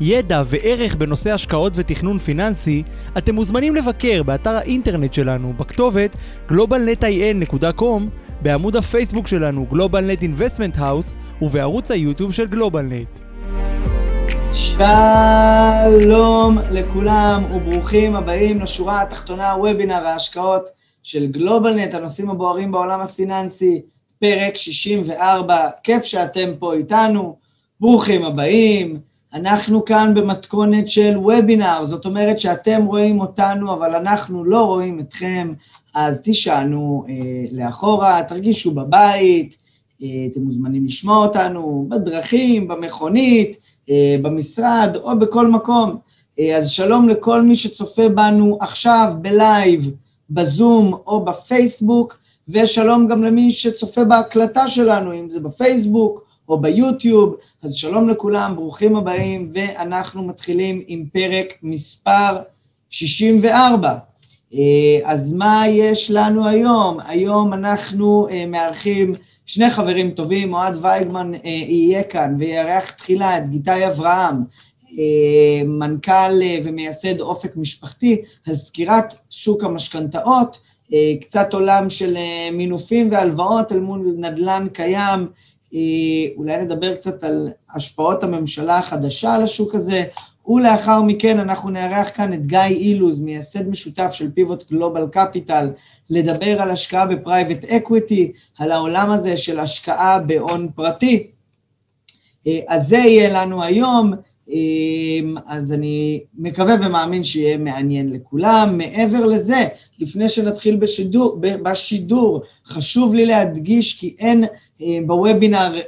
ידע וערך בנושא השקעות ותכנון פיננסי, אתם מוזמנים לבקר באתר האינטרנט שלנו בכתובת globalnetin.com, בעמוד הפייסבוק שלנו GlobalNet Investment House ובערוץ היוטיוב של GlobalNet. שלום לכולם וברוכים הבאים לשורה התחתונה וובינר ההשקעות של גלובלנט, הנושאים הבוערים בעולם הפיננסי, פרק 64, כיף שאתם פה איתנו, ברוכים הבאים. אנחנו כאן במתכונת של וובינר, זאת אומרת שאתם רואים אותנו, אבל אנחנו לא רואים אתכם, אז תשענו אה, לאחורה, תרגישו בבית, אה, אתם מוזמנים לשמוע אותנו בדרכים, במכונית, אה, במשרד או בכל מקום. אה, אז שלום לכל מי שצופה בנו עכשיו בלייב, בזום או בפייסבוק, ושלום גם למי שצופה בהקלטה שלנו, אם זה בפייסבוק או ביוטיוב. אז שלום לכולם, ברוכים הבאים, ואנחנו מתחילים עם פרק מספר 64. אה, אז מה יש לנו היום? היום אנחנו אה, מארחים שני חברים טובים, אוהד וייגמן אה, יהיה כאן ויארח תחילה את גיתי אברהם, מנכ"ל ומייסד אופק משפחתי, על סקירת שוק המשכנתאות, קצת עולם של מינופים והלוואות אל מול נדל"ן קיים, אולי נדבר קצת על השפעות הממשלה החדשה על השוק הזה, ולאחר מכן אנחנו נארח כאן את גיא אילוז, מייסד משותף של Pivot Global Capital, לדבר על השקעה ב private equity, על העולם הזה של השקעה בהון פרטי. אז זה יהיה לנו היום, אז אני מקווה ומאמין שיהיה מעניין לכולם. מעבר לזה, לפני שנתחיל בשידור, בשידור, חשוב לי להדגיש כי אין בוובינר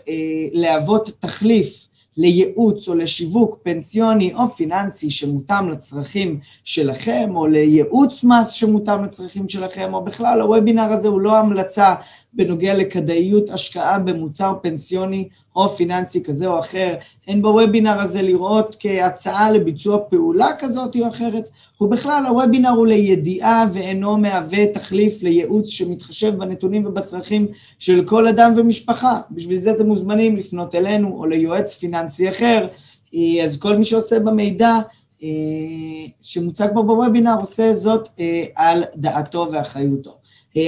להוות תחליף לייעוץ או לשיווק פנסיוני או פיננסי שמותאם לצרכים שלכם, או לייעוץ מס שמותאם לצרכים שלכם, או בכלל הוובינר הזה הוא לא המלצה בנוגע לכדאיות השקעה במוצר פנסיוני או פיננסי כזה או אחר. אין בוובינר הזה לראות כהצעה לביצוע פעולה כזאת או אחרת, ובכלל הוובינר הוא לידיעה ואינו מהווה תחליף לייעוץ שמתחשב בנתונים ובצרכים של כל אדם ומשפחה. בשביל זה אתם מוזמנים לפנות אלינו או ליועץ פיננסי אחר. אז כל מי שעושה במידע שמוצג פה בוובינר עושה זאת על דעתו ואחריותו.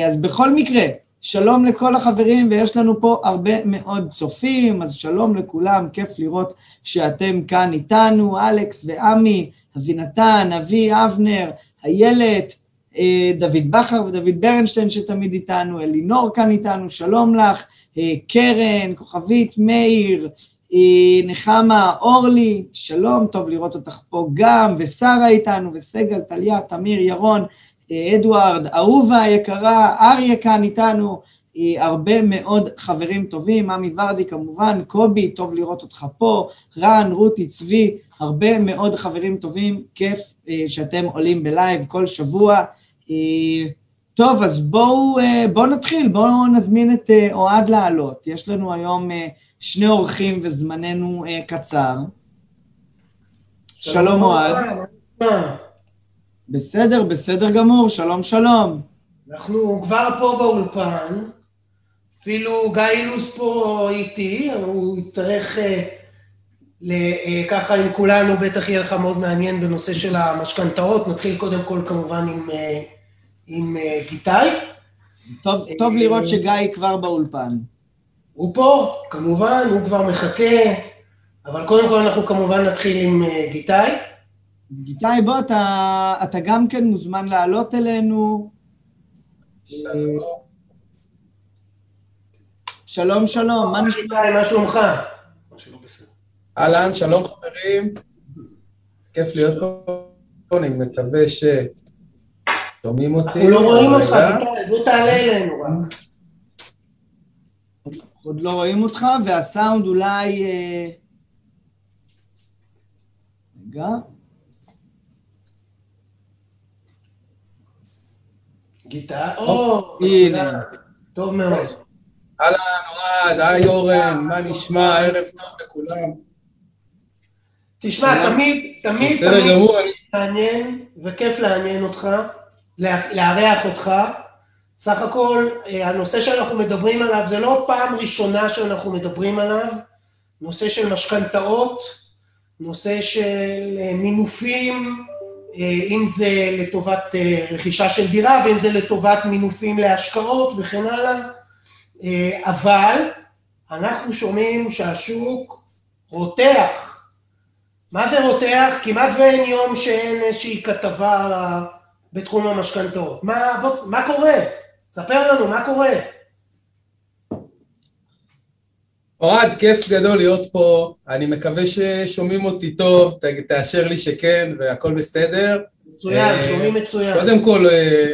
אז בכל מקרה, שלום לכל החברים, ויש לנו פה הרבה מאוד צופים, אז שלום לכולם, כיף לראות שאתם כאן איתנו, אלכס ועמי, אבינתן, אבי, אבנר, איילת, דוד בכר ודוד ברנשטיין שתמיד איתנו, אלינור כאן איתנו, שלום לך, קרן, כוכבית, מאיר, נחמה, אורלי, שלום, טוב לראות אותך פה גם, ושרה איתנו, וסגל, טליה, תמיר, ירון, אדוארד, אהובה היקרה, אריה כאן איתנו, הרבה מאוד חברים טובים, עמי ורדי כמובן, קובי, טוב לראות אותך פה, רן, רותי, צבי, הרבה מאוד חברים טובים, כיף שאתם עולים בלייב כל שבוע. טוב, אז בואו בוא נתחיל, בואו נזמין את אוהד לעלות. יש לנו היום שני אורחים וזמננו קצר. שלום אוהד. בסדר, בסדר גמור, שלום שלום. אנחנו כבר פה באולפן, אפילו גיא אילוס פה איתי, הוא יצטרך ככה עם כולנו, בטח יהיה לך מאוד מעניין בנושא של המשכנתאות, נתחיל קודם כל כמובן עם, עם גיטאי. טוב, טוב לראות שגיא כבר באולפן. הוא פה, כמובן, הוא כבר מחכה, אבל קודם כל אנחנו כמובן נתחיל עם גיטאי. גיטאי, בוא, אתה, אתה גם כן מוזמן לעלות אלינו. שלום. שלום, שלום, מה נשמע? גיטאי, מה שלומך? אהלן, שלום חברים. כיף להיות פה, אני מקווה ששומעים אותי. אנחנו לא רואים אותך, בוא תעלה אלינו רק. עוד לא רואים אותך, והסאונד אולי... רגע. גיטה, או, הנה. טוב מאוד. אהלן, אוהד, היי אורן, מה נשמע? ערב טוב לכולם. תשמע, תמיד, תמיד, תמיד. מעניין וכיף לעניין אותך, לארח אותך. סך הכל, אה, הנושא שאנחנו מדברים עליו, זה לא פעם ראשונה שאנחנו מדברים עליו, נושא של משכנתאות, נושא של אה, מינופים, אם זה לטובת אה, רכישה של דירה ואם זה לטובת מינופים להשקעות וכן הלאה, אה, אבל אנחנו שומעים שהשוק רותח. מה זה רותח? כמעט ואין יום שאין איזושהי כתבה בתחום המשכנתאות. מה, מה קורה? ספר לנו, מה קורה? אוהד, כיף גדול להיות פה, אני מקווה ששומעים אותי טוב, תאשר לי שכן והכל בסדר. מצוין, אה, שומעים מצוין. קודם כל, אה,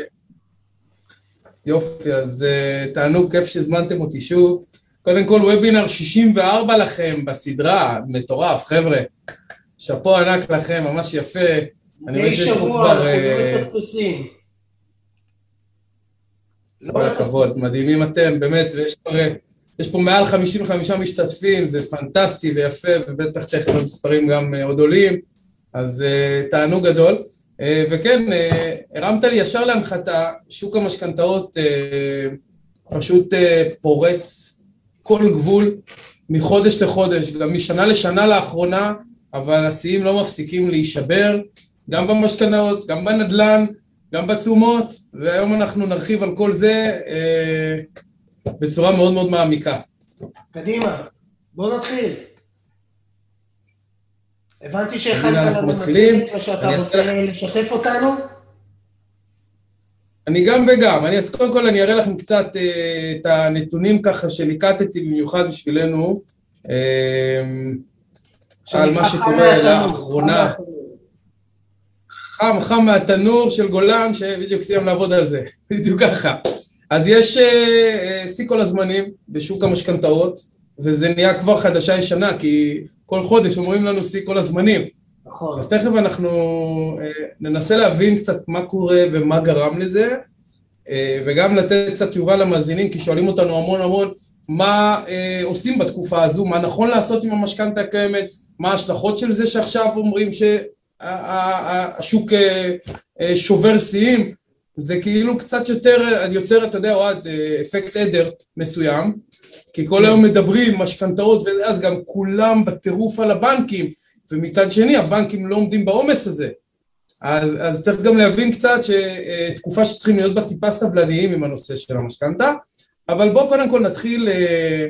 יופי, אז אה, תענוג, כיף שהזמנתם אותי שוב. קודם כל, וובינר 64 לכם בסדרה, מטורף, חבר'ה. שאפו ענק לכם, ממש יפה. אני רואה שיש פה כבר... כל הכבוד, מדהימים אתם, באמת, ויש פה, יש פה מעל 55 משתתפים, זה פנטסטי ויפה, ובטח תכף המספרים גם אה, עוד עולים, אז uh, תענוג גדול. Uh, וכן, הרמת לי ישר להנחתה, שוק המשכנתאות פשוט פורץ כל גבול, מחודש לחודש, גם משנה לשנה לאחרונה, אבל השיאים לא מפסיקים להישבר, גם במשכנתאות, גם בנדל"ן, גם בתשומות, והיום אנחנו נרחיב על כל זה אה, בצורה מאוד מאוד מעמיקה. קדימה, בוא נתחיל. הבנתי שהכנת לנו מתחילים. מצגת ושאתה אני רוצה לשתף אותנו? אני גם וגם, אני, אז קודם כל אני אראה לכם קצת אה, את הנתונים ככה שליקטתי במיוחד בשבילנו, אה, על מה שקורה לאחרונה. חם חם מהתנור של גולן, שבדיוק סיים לעבוד על זה, בדיוק ככה. אז יש אה, אה, שיא כל הזמנים בשוק המשכנתאות, וזה נהיה כבר חדשה ישנה, כי כל חודש אומרים לנו שיא כל הזמנים. נכון. אז תכף אנחנו אה, ננסה להבין קצת מה קורה ומה גרם לזה, וגם לתת קצת תשובה למאזינים, כי שואלים אותנו המון המון מה עושים בתקופה הזו, מה נכון לעשות עם המשכנתה הקיימת, מה ההשלכות של זה שעכשיו אומרים שהשוק שובר שיאים, זה כאילו קצת יותר, יוצר, אתה יודע, אוהד, אה, אפקט עדר מסוים, כי כל היום מדברים, משכנתאות, ואז גם כולם בטירוף על הבנקים, ומצד שני הבנקים לא עומדים בעומס הזה. אז, אז צריך גם להבין קצת שתקופה שצריכים להיות בה טיפה סבלניים עם הנושא של המשכנתה, אבל בואו קודם כל נתחיל אה,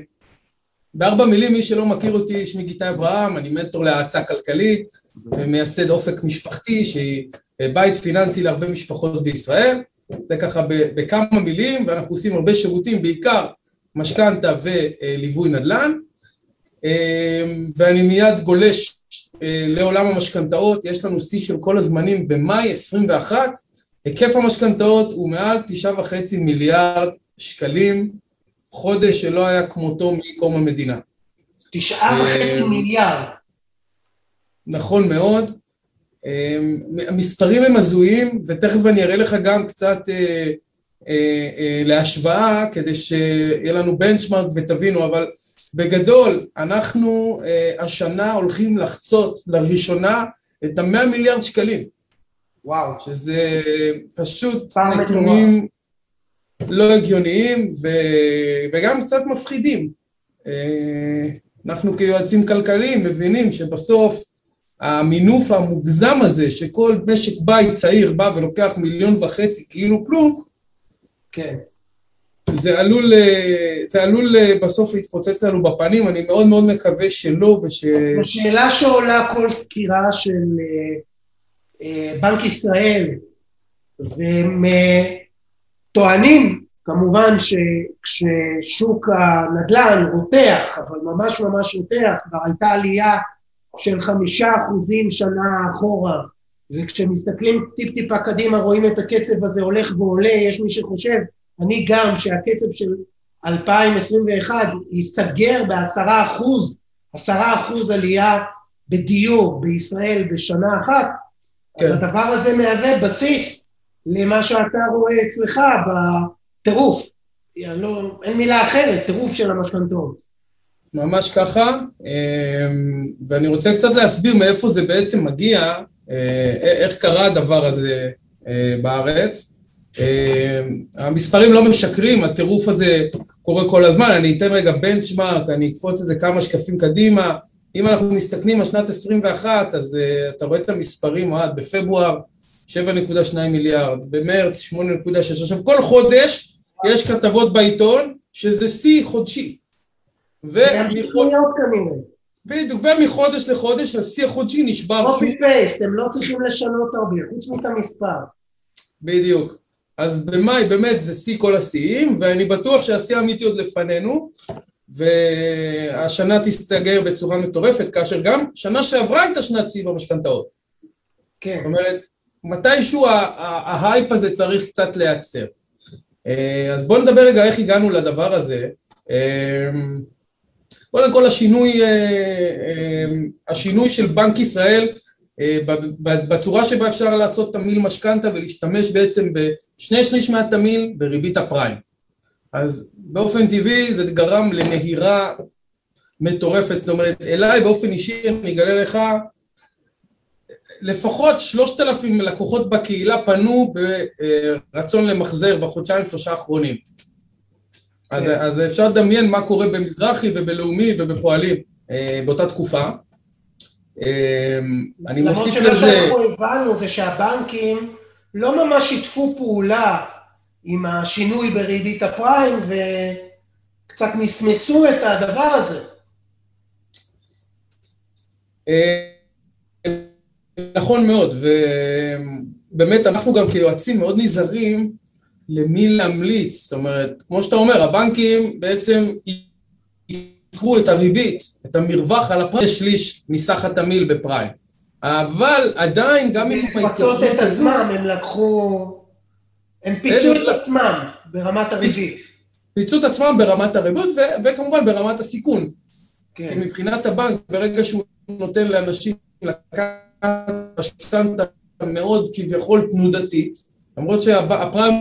בארבע מילים, מי שלא מכיר אותי, שמי גיטאי אברהם, אני מנטור להאצה כלכלית, ומייסד אופק משפחתי, שהיא אה, בית פיננסי להרבה משפחות בישראל, זה ככה בכמה מילים, ואנחנו עושים הרבה שירותים, בעיקר משכנתה וליווי נדל"ן, אה, ואני מיד גולש אה, לעולם המשכנתאות, יש לנו שיא של כל הזמנים במאי 21, היקף המשכנתאות הוא מעל תשעה וחצי מיליארד שקלים, חודש שלא היה כמותו מקום המדינה. תשעה וחצי אה, מיליארד. נכון מאוד. אה, המספרים הם הזויים, ותכף אני אראה לך גם קצת אה, אה, אה, להשוואה, כדי שיהיה לנו בנצ'מארק ותבינו, אבל בגדול, אנחנו השנה הולכים לחצות לראשונה את המאה מיליארד שקלים, וואו. שזה פשוט נתונים לא הגיוניים ו... וגם קצת מפחידים. אנחנו כיועצים כלכליים מבינים שבסוף המינוף המוגזם הזה, שכל משק בית צעיר בא ולוקח מיליון וחצי כאילו כלום, כן. זה עלול, אה, זה עלול אה, בסוף להתפוצץ לנו בפנים, אני מאוד מאוד מקווה שלא וש... השאלה שעולה כל סקירה של אה, בנק ישראל, והם טוענים כמובן שכששוק הנדל"ן רותח, אבל ממש ממש רותח, כבר הייתה עלייה של חמישה אחוזים שנה אחורה, וכשמסתכלים טיפ-טיפה קדימה רואים את הקצב הזה הולך ועולה, יש מי שחושב, אני גם, שהקצב של 2021 ייסגר בעשרה אחוז, עשרה אחוז עלייה בדיור בישראל בשנה אחת, כן. אז הדבר הזה מהווה בסיס למה שאתה רואה אצלך בטירוף. לא, אין מילה אחרת, טירוף של המשכנתאות. ממש ככה, אמ, ואני רוצה קצת להסביר מאיפה זה בעצם מגיע, אה, איך קרה הדבר הזה אה, בארץ. המספרים לא משקרים, הטירוף הזה קורה כל הזמן, אני אתן רגע בנצ'מארק, אני אקפוץ איזה כמה שקפים קדימה. אם אנחנו מסתכלים על שנת 21, אז אתה רואה את המספרים, אוהד, בפברואר 7.2 מיליארד, במרץ 8.6. עכשיו, כל חודש יש כתבות בעיתון שזה שיא חודשי. בדיוק, ומחודש לחודש השיא החודשי נשבר שוב. קופי פייסט, הם לא צריכים לשנות הרבה, חוץ מאת המספר. בדיוק. אז במאי באמת זה שיא כל השיאים, ואני בטוח שהשיא האמיתי עוד לפנינו, והשנה תסתגר בצורה מטורפת, כאשר גם שנה שעברה הייתה שנת שיא במשכנתאות. כן. זאת אומרת, מתישהו ההייפ הזה צריך קצת להיעצר. אה, אז בואו נדבר רגע איך הגענו לדבר הזה. אה, קודם כל השינוי, אה, השינוי של בנק ישראל בצורה שבה אפשר לעשות תמיל משכנתה ולהשתמש בעצם בשני שליש מהתמיל בריבית הפריים. אז באופן טבעי זה גרם לנהירה מטורפת, זאת אומרת, אליי באופן אישי אני אגלה לך, לפחות שלושת אלפים לקוחות בקהילה פנו ברצון למחזר בחודשיים שלושה האחרונים. אז, כן. אז אפשר לדמיין מה קורה במזרחי ובלאומי ובפועלים אה, באותה תקופה. אה, אני מוסיף לזה... למרות שמה שאנחנו הבנו זה שהבנקים לא ממש שיתפו פעולה עם השינוי בריבית הפריים וקצת מסמסו את הדבר הזה. אה, נכון מאוד, ובאמת אנחנו גם כיועצים מאוד נזהרים למי להמליץ, זאת אומרת, כמו שאתה אומר, הבנקים בעצם יקחו את הריבית, את המרווח על הפריים, שליש מסך התמיל בפריים. אבל עדיין, גם אם... לפצות את עצמם, הם לקחו... הם פיצו את עצמם ברמת הריבית. פיצו את עצמם ברמת הריבית וכמובן ברמת הסיכון. כן. כי מבחינת הבנק, ברגע שהוא נותן לאנשים לקחת משכנתה מאוד כביכול תנודתית, למרות שהפריים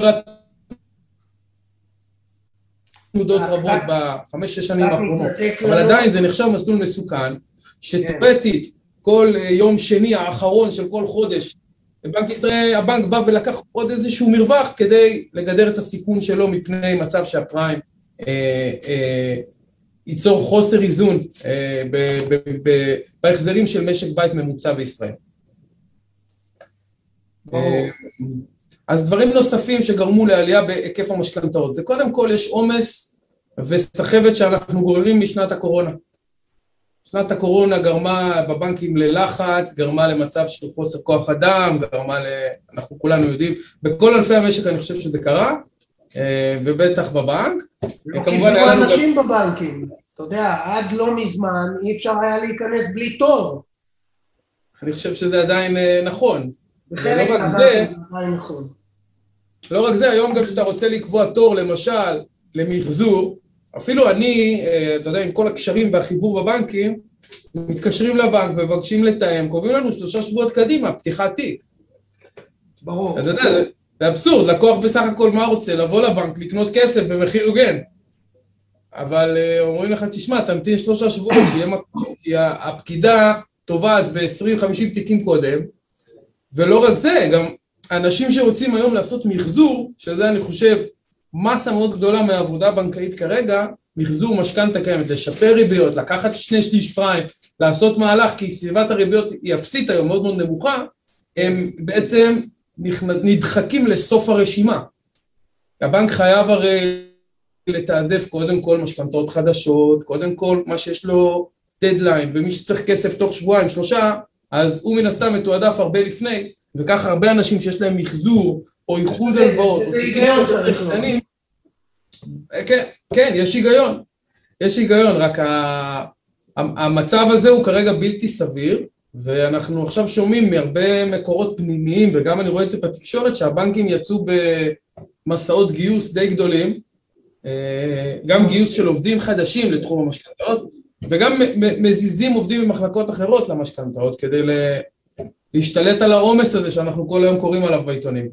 תנודות אה, רבות בחמש-שש שנים האחרונות, אבל עדיין זה נחשב מסלול מסוכן, שתיאורטית כל אה, יום שני האחרון של כל חודש בבנק ישראל הבנק בא ולקח עוד איזשהו מרווח כדי לגדר את הסיכון שלו מפני מצב שהפריים אה, אה, ייצור חוסר איזון אה, ב, ב, ב, בהחזרים של משק בית ממוצע בישראל. אה, אז דברים נוספים שגרמו לעלייה בהיקף המשכנתאות, זה קודם כל יש עומס וסחבת שאנחנו גוררים משנת הקורונה. שנת הקורונה גרמה בבנקים ללחץ, גרמה למצב של חוסר כוח אדם, גרמה ל... אנחנו כולנו יודעים, בכל ענפי המשק אני חושב שזה קרה, אה, ובטח בבנק. לא לנו... אנשים בבנקים, אתה יודע, עד לא מזמן אי אפשר היה להיכנס בלי תור. אני חושב שזה עדיין אה, נכון. בחלק מהבנקים זה נכון. לא רק זה, היום גם כשאתה רוצה לקבוע תור, למשל, למחזור, אפילו אני, אה, אתה יודע, עם כל הקשרים והחיבור בבנקים, מתקשרים לבנק, מבקשים לתאם, קובעים לנו שלושה שבועות קדימה, פתיחת תיק. ברור. אתה יודע, זה, זה אבסורד, לקוח בסך הכל מה רוצה? לבוא לבנק, לקנות כסף במחיר הוגן. אבל אה, אומרים לך, תשמע, תמתין שלושה שבועות, שיהיה מקום, כי הפקידה תובעת ב-20-50 תיקים קודם, ולא רק זה, גם אנשים שרוצים היום לעשות מחזור, שזה אני חושב מסה מאוד גדולה מהעבודה הבנקאית כרגע, מחזור משכנתה קיימת, לשפר ריביות, לקחת שני שליש פריים, לעשות מהלך, כי סביבת הריביות היא אפסית היום, מאוד מאוד נמוכה, הם בעצם נדחקים לסוף הרשימה. הבנק חייב הרי לתעדף קודם כל משכנתאות חדשות, קודם כל מה שיש לו דדליין, ומי שצריך כסף תוך שבועיים, שלושה, אז הוא מן הסתם מתועדף הרבה לפני, וככה הרבה אנשים שיש להם מחזור, או איחוד הלוואות, זה היגיון צריך קטנים, כן, כן, יש היגיון. יש היגיון, רק המצב הזה הוא כרגע בלתי סביר, ואנחנו עכשיו שומעים מהרבה מקורות פנימיים, וגם אני רואה את זה בתקשורת, שהבנקים יצאו במסעות גיוס די גדולים, אה, גם גיוס של עובדים חדשים לתחום המשכנתאות, וגם מזיזים עובדים ממחלקות אחרות למשכנתאות, כדי להשתלט על העומס הזה שאנחנו כל היום קוראים עליו בעיתונים.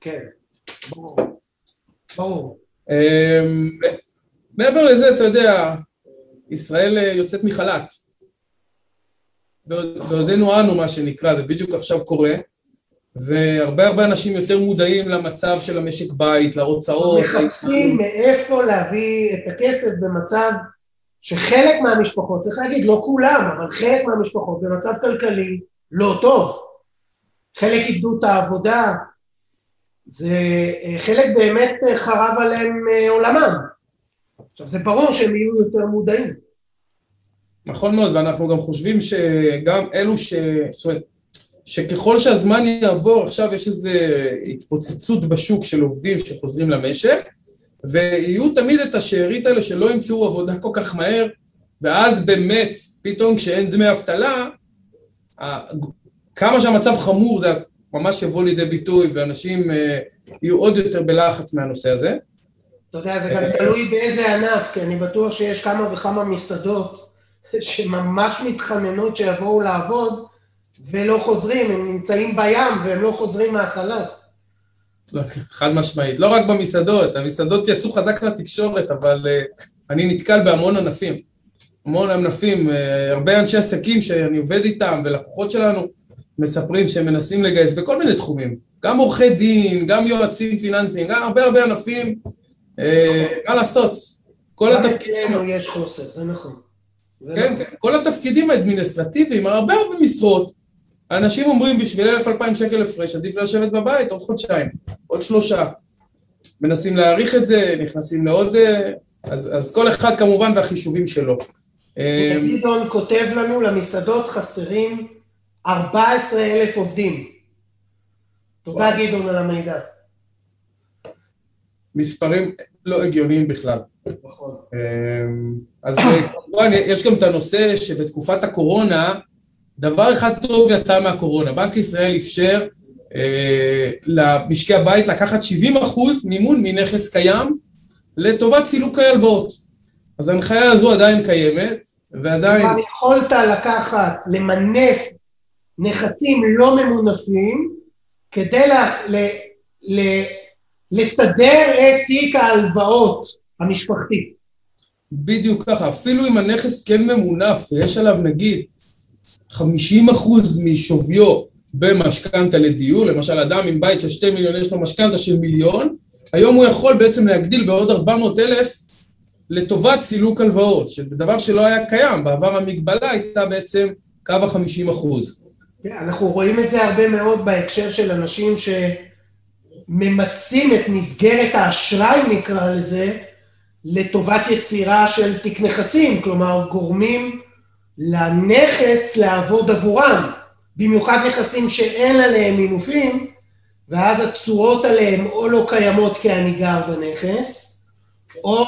כן, ברור. ברור. אמ, מעבר לזה, אתה יודע, ישראל אה, יוצאת מחל"ת. בעודנו אנו, מה שנקרא, זה בדיוק עכשיו קורה, והרבה הרבה אנשים יותר מודעים למצב של המשק בית, להוצאות. מחפשים מאיפה להביא את הכסף במצב שחלק מהמשפחות, צריך להגיד, לא כולם, אבל חלק מהמשפחות במצב כלכלי לא טוב. חלק איבדו את העבודה, זה אה, חלק באמת אה, חרב עליהם אה, עולמם. עכשיו זה ברור שהם יהיו יותר מודעים. נכון מאוד, ואנחנו גם חושבים שגם אלו ש... זאת אומרת, שככל שהזמן יעבור, עכשיו יש איזו התפוצצות בשוק של עובדים שחוזרים למשק, ויהיו תמיד את השארית האלה שלא ימצאו עבודה כל כך מהר, ואז באמת, פתאום כשאין דמי אבטלה, כמה שהמצב חמור זה ממש יבוא לידי ביטוי, ואנשים אה, יהיו עוד יותר בלחץ מהנושא הזה. אתה יודע, זה גם תלוי באיזה ענף, כי אני בטוח שיש כמה וכמה מסעדות שממש מתחננות שיבואו לעבוד ולא חוזרים, הם נמצאים בים והם לא חוזרים מהחל"ת. חד משמעית. לא רק במסעדות, המסעדות יצאו חזק לתקשורת, אבל uh, אני נתקל בהמון ענפים. המון ענפים, uh, הרבה אנשי עסקים שאני עובד איתם ולקוחות שלנו מספרים שהם מנסים לגייס בכל מיני תחומים. גם עורכי דין, גם יועצים פיננסיים, גם הרבה הרבה ענפים. אה, מה לעשות? כל התפקידים... יש חוסר, זה נכון. כן, נכון. כן, כל התפקידים האדמיניסטרטיביים, הרבה הרבה משרות, האנשים אומרים בשביל אלף אלפיים שקל הפרש, עדיף לשבת בבית עוד חודשיים, עוד שלושה. מנסים להעריך את זה, נכנסים לעוד... אה, אז, אז כל אחד כמובן והחישובים שלו. גדעון כותב לנו, למסעדות חסרים 14 אלף עובדים. תודה גדעון על המידע. מספרים לא הגיוניים בכלל. נכון. אמ, אז אה, כמובן יש גם את הנושא שבתקופת הקורונה דבר אחד טוב יצא מהקורונה, בנק ישראל אפשר אה, למשקי הבית לקחת 70 אחוז מימון מנכס קיים לטובת סילוקי הלוואות. אז ההנחיה הזו עדיין קיימת, ועדיין... כלומר, יכולת לקחת, למנף נכסים לא ממונפים, כדי לה, ל, ל, לסדר את תיק ההלוואות המשפחתי. בדיוק ככה, אפילו אם הנכס כן ממונף ויש עליו נגיד 50% משוויו במשכנתה לדיור, למשל אדם עם בית של 2 מיליון יש לו משכנתה של מיליון, היום הוא יכול בעצם להגדיל בעוד 400 אלף לטובת סילוק הלוואות, שזה דבר שלא היה קיים, בעבר המגבלה הייתה בעצם קו ה-50 אחוז. כן, אנחנו רואים את זה הרבה מאוד בהקשר של אנשים שממצים את מסגרת האשראי, נקרא לזה, לטובת יצירה של תיק נכסים, כלומר גורמים לנכס לעבוד עבורם, במיוחד נכסים שאין עליהם מינופים, ואז התשואות עליהם או לא קיימות כי אני גר בנכס, או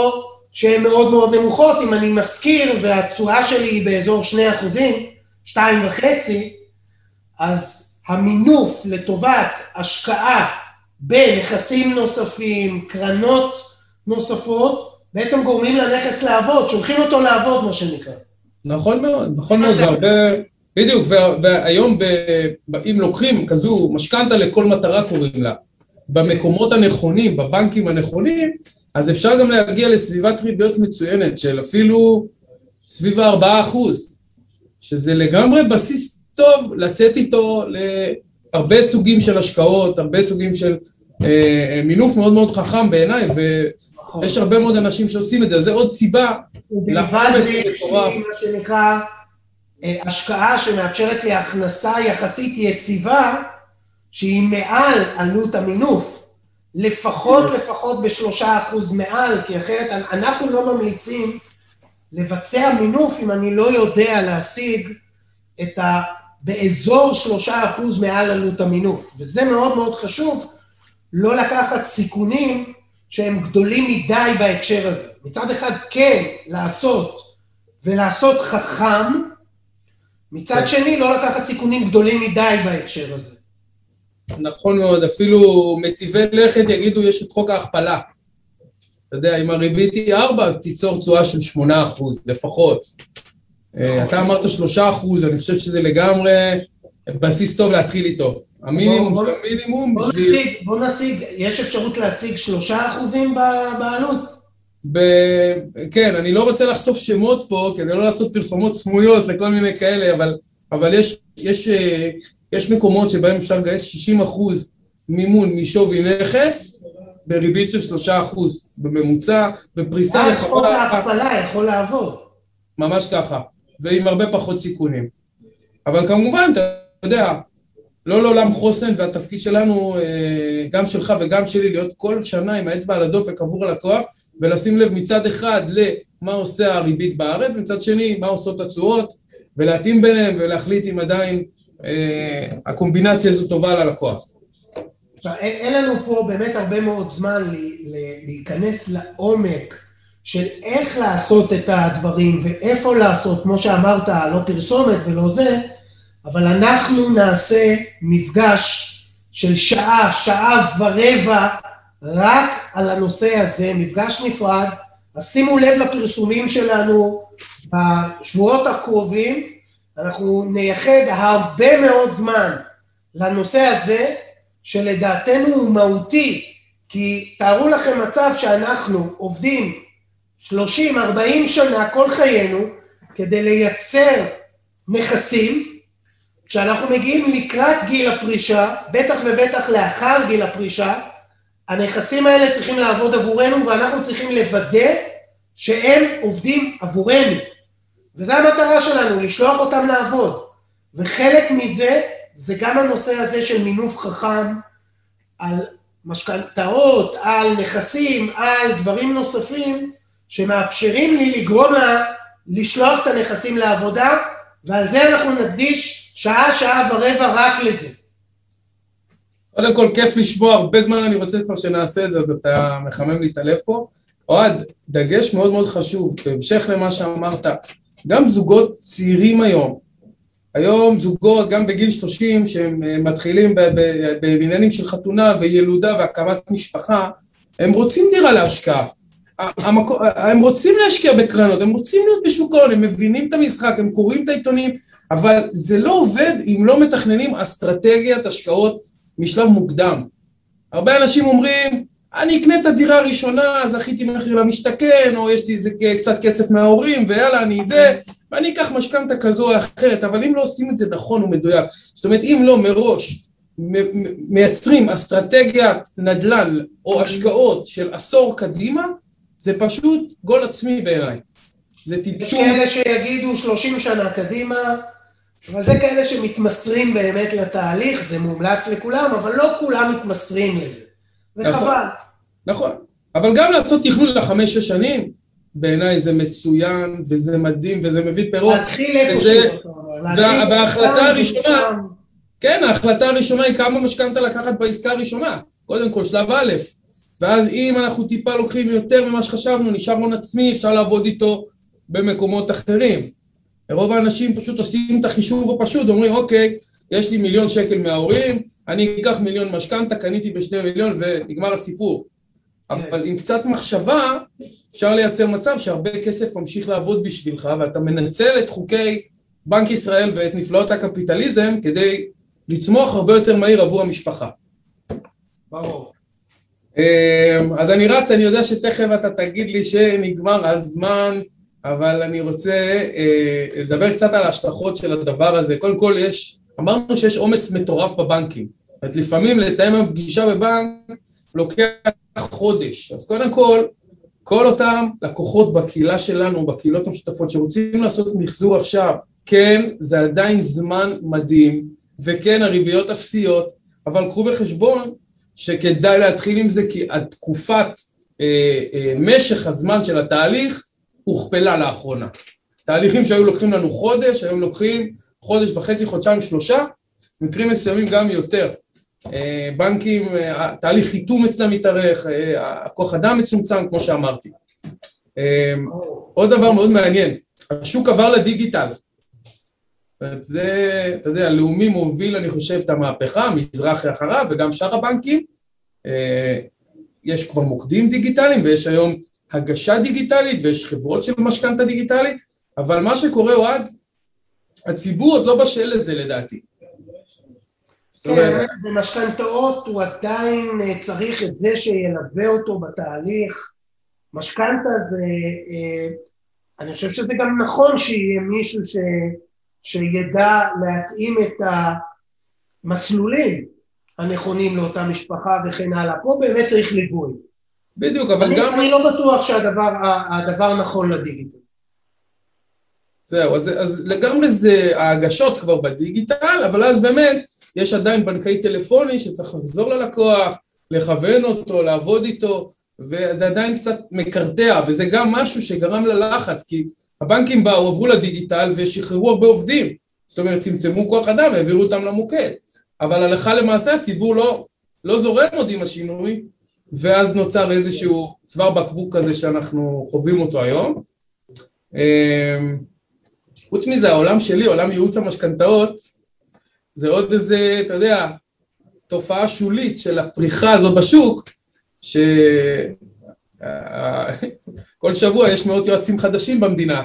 שהן מאוד מאוד נמוכות, אם אני משכיר והתשואה שלי היא באזור 2 אחוזים, 2.5, אז המינוף לטובת השקעה בנכסים נוספים, קרנות נוספות, בעצם גורמים לנכס לעבוד, שולחים אותו לעבוד, מה שנקרא. נכון מאוד, נכון מאוד, והרבה, בדיוק, והיום אם לוקחים כזו משכנתה לכל מטרה קוראים לה, במקומות הנכונים, בבנקים הנכונים, אז אפשר גם להגיע לסביבת ריביות מצוינת של אפילו סביב ה-4 אחוז, שזה לגמרי בסיס טוב לצאת איתו להרבה סוגים של השקעות, הרבה סוגים של מינוף מאוד מאוד חכם בעיניי, ויש הרבה מאוד אנשים שעושים את זה, זה עוד סיבה לעומס מטורף. מה שנקרא אה, השקעה שמאפשרת לי הכנסה יחסית יציבה, שהיא מעל עלות המינוף. לפחות לפחות בשלושה אחוז מעל, כי אחרת אנחנו לא ממליצים לבצע מינוף אם אני לא יודע להשיג את ה... באזור שלושה אחוז מעל עלות המינוף, וזה מאוד מאוד חשוב, לא לקחת סיכונים שהם גדולים מדי בהקשר הזה. מצד אחד כן לעשות, ולעשות חכם, מצד כן. שני לא לקחת סיכונים גדולים מדי בהקשר הזה. נכון מאוד, אפילו מטיבי לכת יגידו יש את חוק ההכפלה. אתה יודע, אם הריבית היא 4, תיצור תשואה של 8 אחוז לפחות. אה, אתה אמרת 3 אחוז, אני חושב שזה לגמרי בסיס טוב להתחיל איתו. המינימום בוא- של המינימום בוא בשביל... נשיג, בוא נשיג, יש אפשרות להשיג שלושה אחוזים בעלות? ב... כן, אני לא רוצה לחשוף שמות פה כדי לא לעשות פרסומות סמויות לכל מיני כאלה, אבל, אבל יש, יש, אה, יש מקומות שבהם אפשר לגייס 60 אחוז מימון משווי נכס בריבית של 3 אחוז בממוצע, בפריסה אז חוק ההכפלה יכול לעבוד. ממש ככה, ועם הרבה פחות סיכונים. אבל כמובן, אתה יודע, לא לעולם חוסן, והתפקיד שלנו, אה, גם שלך וגם שלי, להיות כל שנה עם האצבע על הדופק עבור הלקוח, ולשים לב מצד אחד למה עושה הריבית בארץ, ומצד שני, מה עושות התשואות, ולהתאים ביניהם ולהחליט אם עדיין אה, הקומבינציה הזו טובה ללקוח. אין, לנו פה באמת הרבה מאוד זמן להיכנס לעומק של איך לעשות את הדברים ואיפה לעשות, כמו שאמרת, לא פרסומת ולא זה, אבל אנחנו נעשה מפגש של שעה, שעה ורבע, רק על הנושא הזה, מפגש נפרד. אז שימו לב לפרסומים שלנו בשבועות הקרובים, אנחנו נייחד הרבה מאוד זמן לנושא הזה, שלדעתנו הוא מהותי, כי תארו לכם מצב שאנחנו עובדים 30-40 שנה כל חיינו כדי לייצר נכסים, כשאנחנו מגיעים לקראת גיל הפרישה, בטח ובטח לאחר גיל הפרישה, הנכסים האלה צריכים לעבוד עבורנו ואנחנו צריכים לוודא שהם עובדים עבורנו. וזו המטרה שלנו, לשלוח אותם לעבוד. וחלק מזה זה גם הנושא הזה של מינוף חכם על משכנתאות, על נכסים, על דברים נוספים שמאפשרים לי לגרום לה לשלוח את הנכסים לעבודה, ועל זה אנחנו נקדיש שעה, שעה ורבע רק לזה. קודם כל, כיף לשמוע, הרבה זמן אני רוצה כבר שנעשה את זה, אז אתה מחמם לי את הלב פה. אוהד, דגש מאוד מאוד חשוב, בהמשך למה שאמרת, גם זוגות צעירים היום, היום זוגות, גם בגיל 30, שהם אה, מתחילים בעניינים של חתונה וילודה והקמת משפחה, הם רוצים דירה להשקעה. ה- המקו- הם רוצים להשקיע בקרנות, הם רוצים להיות בשוק ההון, הם מבינים את המשחק, הם קוראים את העיתונים, אבל זה לא עובד אם לא מתכננים אסטרטגיית השקעות משלב מוקדם. הרבה אנשים אומרים, אני אקנה את הדירה הראשונה, זכיתי מחיר למשתכן, או יש לי איזה קצת כסף מההורים, ויאללה, אני זה, ואני אקח משכנתה כזו או אחרת, אבל אם לא עושים את זה נכון ומדויק, זאת אומרת, אם לא מראש מייצרים אסטרטגיית נדל"ן או השקעות של עשור קדימה, זה פשוט גול עצמי בעיניי. זה יש טיפשות, כאלה שיגידו 30 שנה קדימה, אבל זה כאלה שמתמסרים באמת לתהליך, זה מומלץ לכולם, אבל לא כולם מתמסרים לזה. נכון. וחבל. נכון, אבל גם לעשות תכנון לחמש-שש שנים, בעיניי זה מצוין, וזה מדהים, וזה מביא פירות. להתחיל איפשהו. אתה אומר, וההחלטה הראשונה-. כן, ההחלטה הראשונה היא כמה משכנתה לקחת בעסקה הראשונה. קודם כל, שלב א', ואז אם אנחנו טיפה לוקחים יותר ממה שחשבנו, נשאר הון עצמי, אפשר לעבוד איתו במקומות אחרים. רוב האנשים פשוט עושים את החישוב הפשוט, אומרים, אוקיי, יש לי מיליון שקל מההורים, אני אקח מיליון משכנתה, קניתי בשני מיליון ונגמר הסיפור. אבל עם קצת מחשבה, אפשר לייצר מצב שהרבה כסף ממשיך לעבוד בשבילך, ואתה מנצל את חוקי בנק ישראל ואת נפלאות הקפיטליזם כדי לצמוח הרבה יותר מהיר עבור המשפחה. ברור. אמ, אז אני רץ, אני יודע שתכף אתה תגיד לי שנגמר הזמן, אבל אני רוצה אה, לדבר קצת על ההשלכות של הדבר הזה. קודם כל, יש, אמרנו שיש עומס מטורף בבנקים. זאת לפעמים לתאם היום פגישה בבנק לוקח חודש. אז קודם כל, כל אותם לקוחות בקהילה שלנו, בקהילות המשותפות, שרוצים לעשות מחזור עכשיו, כן, זה עדיין זמן מדהים, וכן, הריביות אפסיות, אבל קחו בחשבון שכדאי להתחיל עם זה, כי התקופת, אה, אה, משך הזמן של התהליך הוכפלה לאחרונה. תהליכים שהיו לוקחים לנו חודש, היום לוקחים חודש וחצי, חודשיים, שלושה, מקרים מסוימים גם יותר. אה, בנקים, אה, תהליך חיתום אצלם מתארך, אה, הכוח אדם מצומצם, כמו שאמרתי. אה, עוד דבר מאוד מעניין, השוק עבר לדיגיטל. אומרת, זה, אתה יודע, לאומי מוביל, אני חושב, את המהפכה, מזרחי אחריו, וגם שאר הבנקים. אה, יש כבר מוקדים דיגיטליים, ויש היום הגשה דיגיטלית, ויש חברות של משכנתה דיגיטלית, אבל מה שקורה, אוהד, הציבור עוד לא בשל לזה לדעתי. כן, במשכנתאות הוא עדיין אה, צריך את זה שילווה אותו בתהליך. משכנתה זה, אה, אני חושב שזה גם נכון שיהיה מישהו ש, שידע להתאים את המסלולים הנכונים לאותה משפחה וכן הלאה. פה באמת צריך ליווי. בדיוק, אבל אני, גם... אני לא בטוח שהדבר נכון לדיגיטל. זהו, אז, אז לגמרי זה ההגשות כבר בדיגיטל, אבל אז באמת יש עדיין בנקאי טלפוני שצריך לחזור ללקוח, לכוון אותו, לעבוד איתו, וזה עדיין קצת מקרטע, וזה גם משהו שגרם ללחץ, כי הבנקים באו, עברו לדיגיטל ושחררו הרבה עובדים. זאת אומרת, צמצמו כוח אדם, העבירו אותם למוקד. אבל הלכה למעשה הציבור לא, לא זורם עוד עם השינוי, ואז נוצר איזשהו צוואר בקבוק כזה שאנחנו חווים אותו היום. אמ, חוץ מזה, העולם שלי, עולם ייעוץ המשכנתאות, זה עוד איזה, אתה יודע, תופעה שולית של הפריחה הזו בשוק, שכל שבוע יש מאות יועצים חדשים במדינה.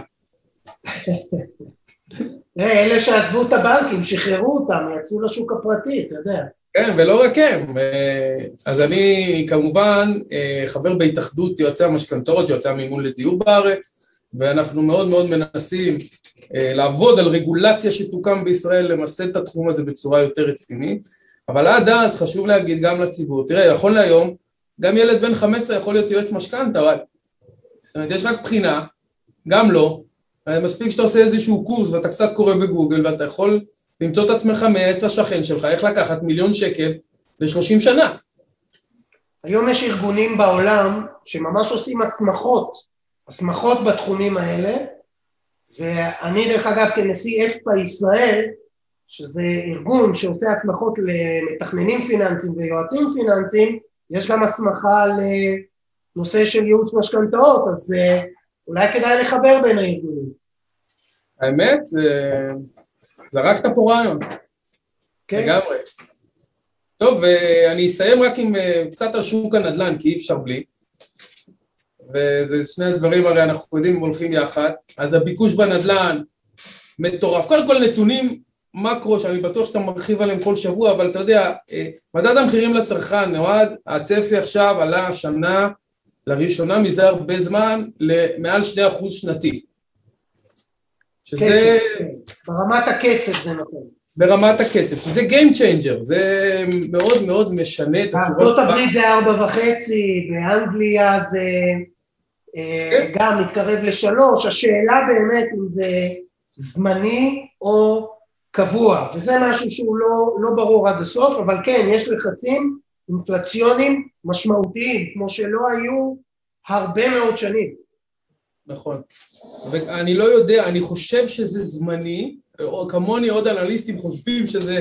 אלה שעזבו את הבנקים, שחררו אותם, יצאו לשוק הפרטי, אתה יודע. כן, ולא רק הם. אה, אז אני כמובן אה, חבר בהתאחדות יועצי המשכנתאות, יועצי המימון לדיור בארץ, ואנחנו מאוד מאוד מנסים אה, לעבוד על רגולציה שתוקם בישראל, למסד את התחום הזה בצורה יותר רצינית, אבל עד אז חשוב להגיד גם לציבור, תראה, נכון להיום, גם ילד בן 15 יכול להיות יועץ משכנתה, רק... זאת אומרת, יש רק בחינה, גם לא, מספיק שאתה עושה איזשהו קורס ואתה קצת קורא בגוגל ואתה יכול למצוא את עצמך מייעץ לשכן שלך, איך לקחת מיליון שקל ל-30 שנה. היום יש ארגונים בעולם שממש עושים הסמכות, הסמכות בתחומים האלה, ואני דרך אגב כנשיא אפפה ישראל, שזה ארגון שעושה הסמכות למתכננים פיננסיים ויועצים פיננסיים, יש גם הסמכה לנושא של ייעוץ משכנתאות, אז אה, אולי כדאי לחבר בין הארגונים. האמת, זרקת פה רעיון. כן. לגמרי. טוב, ואני אסיים רק עם אה, קצת על שוק הנדל"ן, כי אי אפשר בלי. וזה שני הדברים הרי אנחנו יודעים הם הולכים יחד. אז הביקוש בנדל"ן מטורף. קודם כל נתונים מקרו שאני בטוח שאתה מרחיב עליהם כל שבוע, אבל אתה יודע, אה, מדד המחירים לצרכן, נועד, הצפי עכשיו עלה השנה לראשונה מזה הרבה זמן למעל 2% שנתי. שזה... ברמת הקצב זה נכון. ברמת הקצב, שזה Game Changer, זה מאוד מאוד משנה את הצורה... בארצות הברית זה ארבע וחצי, באנגליה זה אה, כן. גם מתקרב לשלוש, השאלה באמת אם זה זמני או קבוע, וזה משהו שהוא לא, לא ברור עד הסוף, אבל כן, יש לחצים אינפלציוניים משמעותיים, כמו שלא היו הרבה מאוד שנים. נכון. ואני לא יודע, אני חושב שזה זמני, או כמוני עוד אנליסטים חושבים שזה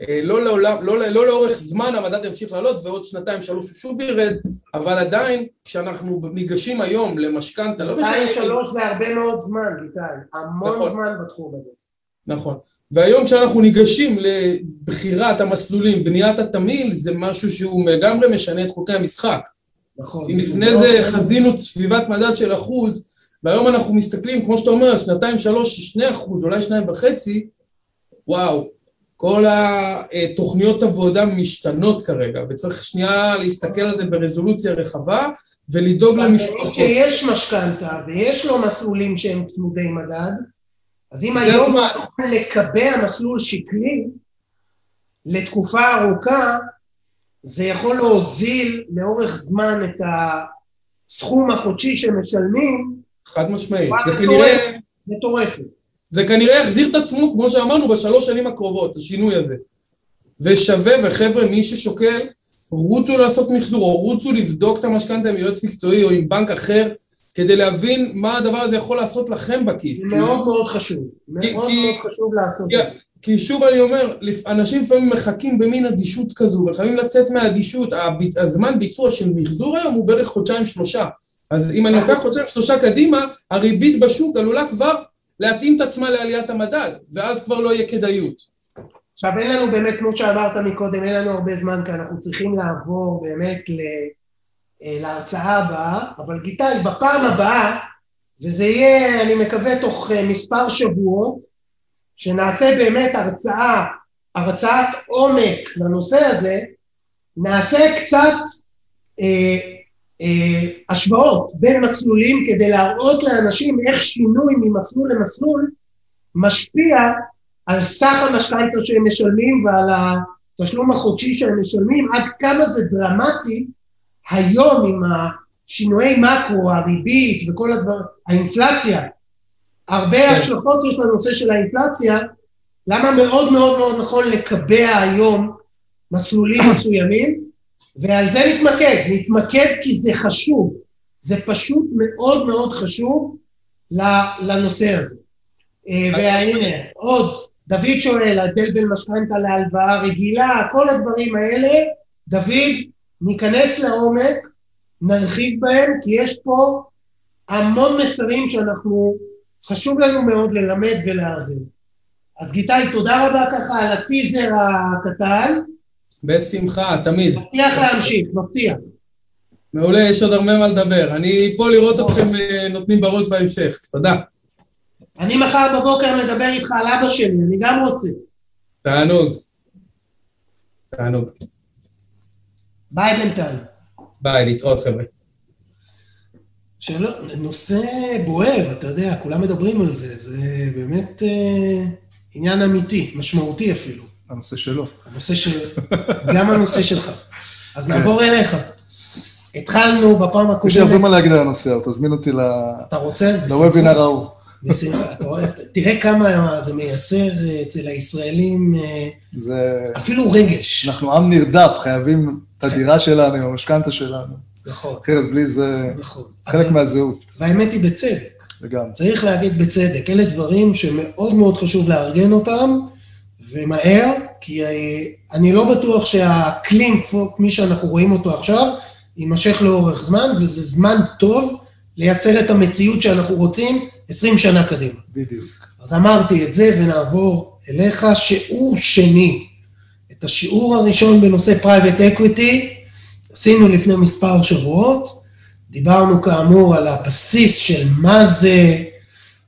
אה, לא, לעולם, לא, לא לאורך זמן המדד ימשיך לעלות ועוד שנתיים שלוש הוא שוב ירד, אבל עדיין כשאנחנו ניגשים היום למשכנתה, לא משנה... שנתיים שלוש זה הרבה מאוד זמן, גיטל, המון נכון. זמן בתחום הזה. נכון. והיום כשאנחנו ניגשים לבחירת המסלולים, בניית התמהיל, זה משהו שהוא לגמרי משנה את חוקי המשחק. נכון. אם לפני זה חזינו סביבת מדד של אחוז, והיום אנחנו מסתכלים, כמו שאתה אומר, שנתיים, שלוש, שני אחוז, אולי שניים וחצי, וואו, כל התוכניות עבודה משתנות כרגע, וצריך שנייה להסתכל על זה ברזולוציה רחבה, ולדאוג למשפחות. כשיש משכנתה ויש לו מסלולים שהם צמודי מדד, אז אם היום הוא יכול לקבע מסלול שקלי לתקופה ארוכה, זה יכול להוזיל לאורך זמן את הסכום החודשי שמשלמים. חד משמעית, זה כנראה... מטורפת. זה כנראה יחזיר את עצמו, כמו שאמרנו, בשלוש שנים הקרובות, השינוי הזה. ושווה, וחבר'ה, מי ששוקל, רוצו לעשות מחזור, או רוצו לבדוק את המשכנתה עם יועץ מקצועי או עם בנק אחר, כדי להבין מה הדבר הזה יכול לעשות לכם בכיס. מאוד מאוד חשוב. מאוד מאוד חשוב לעשות את זה. כי שוב אני אומר, אנשים לפעמים מחכים במין אדישות כזו, וחייבים לצאת מהאדישות, הזמן ביצוע של מחזור היום הוא בערך חודשיים שלושה. אז אם אני לוקח חודשיים שלושה קדימה, הריבית בשוק עלולה כבר להתאים את עצמה לעליית המדד, ואז כבר לא יהיה כדאיות. עכשיו אין לנו באמת, כמו שאמרת מקודם, אין לנו הרבה זמן, כי אנחנו צריכים לעבור באמת ל... אה, להרצאה הבאה, אבל גיטאי, בפעם הבאה, וזה יהיה, אני מקווה, תוך אה, מספר שבועות, שנעשה באמת הרצאה הרצאת עומק לנושא הזה, נעשה קצת אה, אה, השוואות בין מסלולים כדי להראות לאנשים איך שינוי ממסלול למסלול משפיע על סך המשכנתא שהם משלמים ועל התשלום החודשי שהם משלמים, עד כמה זה דרמטי היום עם השינויי מקרו, הריבית וכל הדברים, האינפלציה. הרבה כן. השלכות יש לנושא של האינפלציה, למה מאוד מאוד מאוד נכון לקבע היום מסלולים מסוימים, ועל זה נתמקד, נתמקד כי זה חשוב, זה פשוט מאוד מאוד חשוב לנושא הזה. אה, והנה, עוד, דוד שואל, ההבדל בין משכנתה להלוואה רגילה, כל הדברים האלה, דוד, ניכנס לעומק, נרחיב בהם, כי יש פה המון מסרים שאנחנו, חשוב לנו מאוד ללמד ולהאזין. אז גיטאי, תודה רבה ככה על הטיזר הקטן. בשמחה, תמיד. מבטיח להמשיך, מבטיח. מעולה, יש עוד הרבה מה לדבר. אני פה לראות אתכם אה, נותנים בראש בהמשך. תודה. אני מחר בבוקר מדבר איתך על אבא שלי, אני גם רוצה. תענוג. תענוג. ביי בינתיים. ביי, להתראות חבר'ה. שאלה, נושא בוער, אתה יודע, כולם מדברים על זה, זה באמת אה, עניין אמיתי, משמעותי אפילו. הנושא שלו. הנושא של... גם הנושא שלך. אז נעבור אליך. התחלנו בפעם הקודמת... יש לי הרבה מה להגיד על הנושא, אבל תזמין אותי ל... אתה רוצה? לוובינר ההוא. בשמחה, אתה רואה, תראה כמה זה מייצר אצל הישראלים, אה, זה... אפילו רגש. אנחנו עם נרדף, חייבים הדירה שלנו, עם המשכנתה שלנו. נכון. אחרת בלי זה נכון. חלק מהזהות. והאמת היא בצדק. לגמרי. צריך להגיד בצדק, אלה דברים שמאוד מאוד חשוב לארגן אותם, ומהר, כי אה, אני לא בטוח שהאקלים, כפי שאנחנו רואים אותו עכשיו, יימשך לאורך זמן, וזה זמן טוב לייצר את המציאות שאנחנו רוצים 20 שנה קדימה. בדיוק. אז אמרתי את זה, ונעבור אליך. שיעור שני. את השיעור הראשון בנושא private equity עשינו לפני מספר שבועות. דיברנו כאמור על הבסיס של מה זה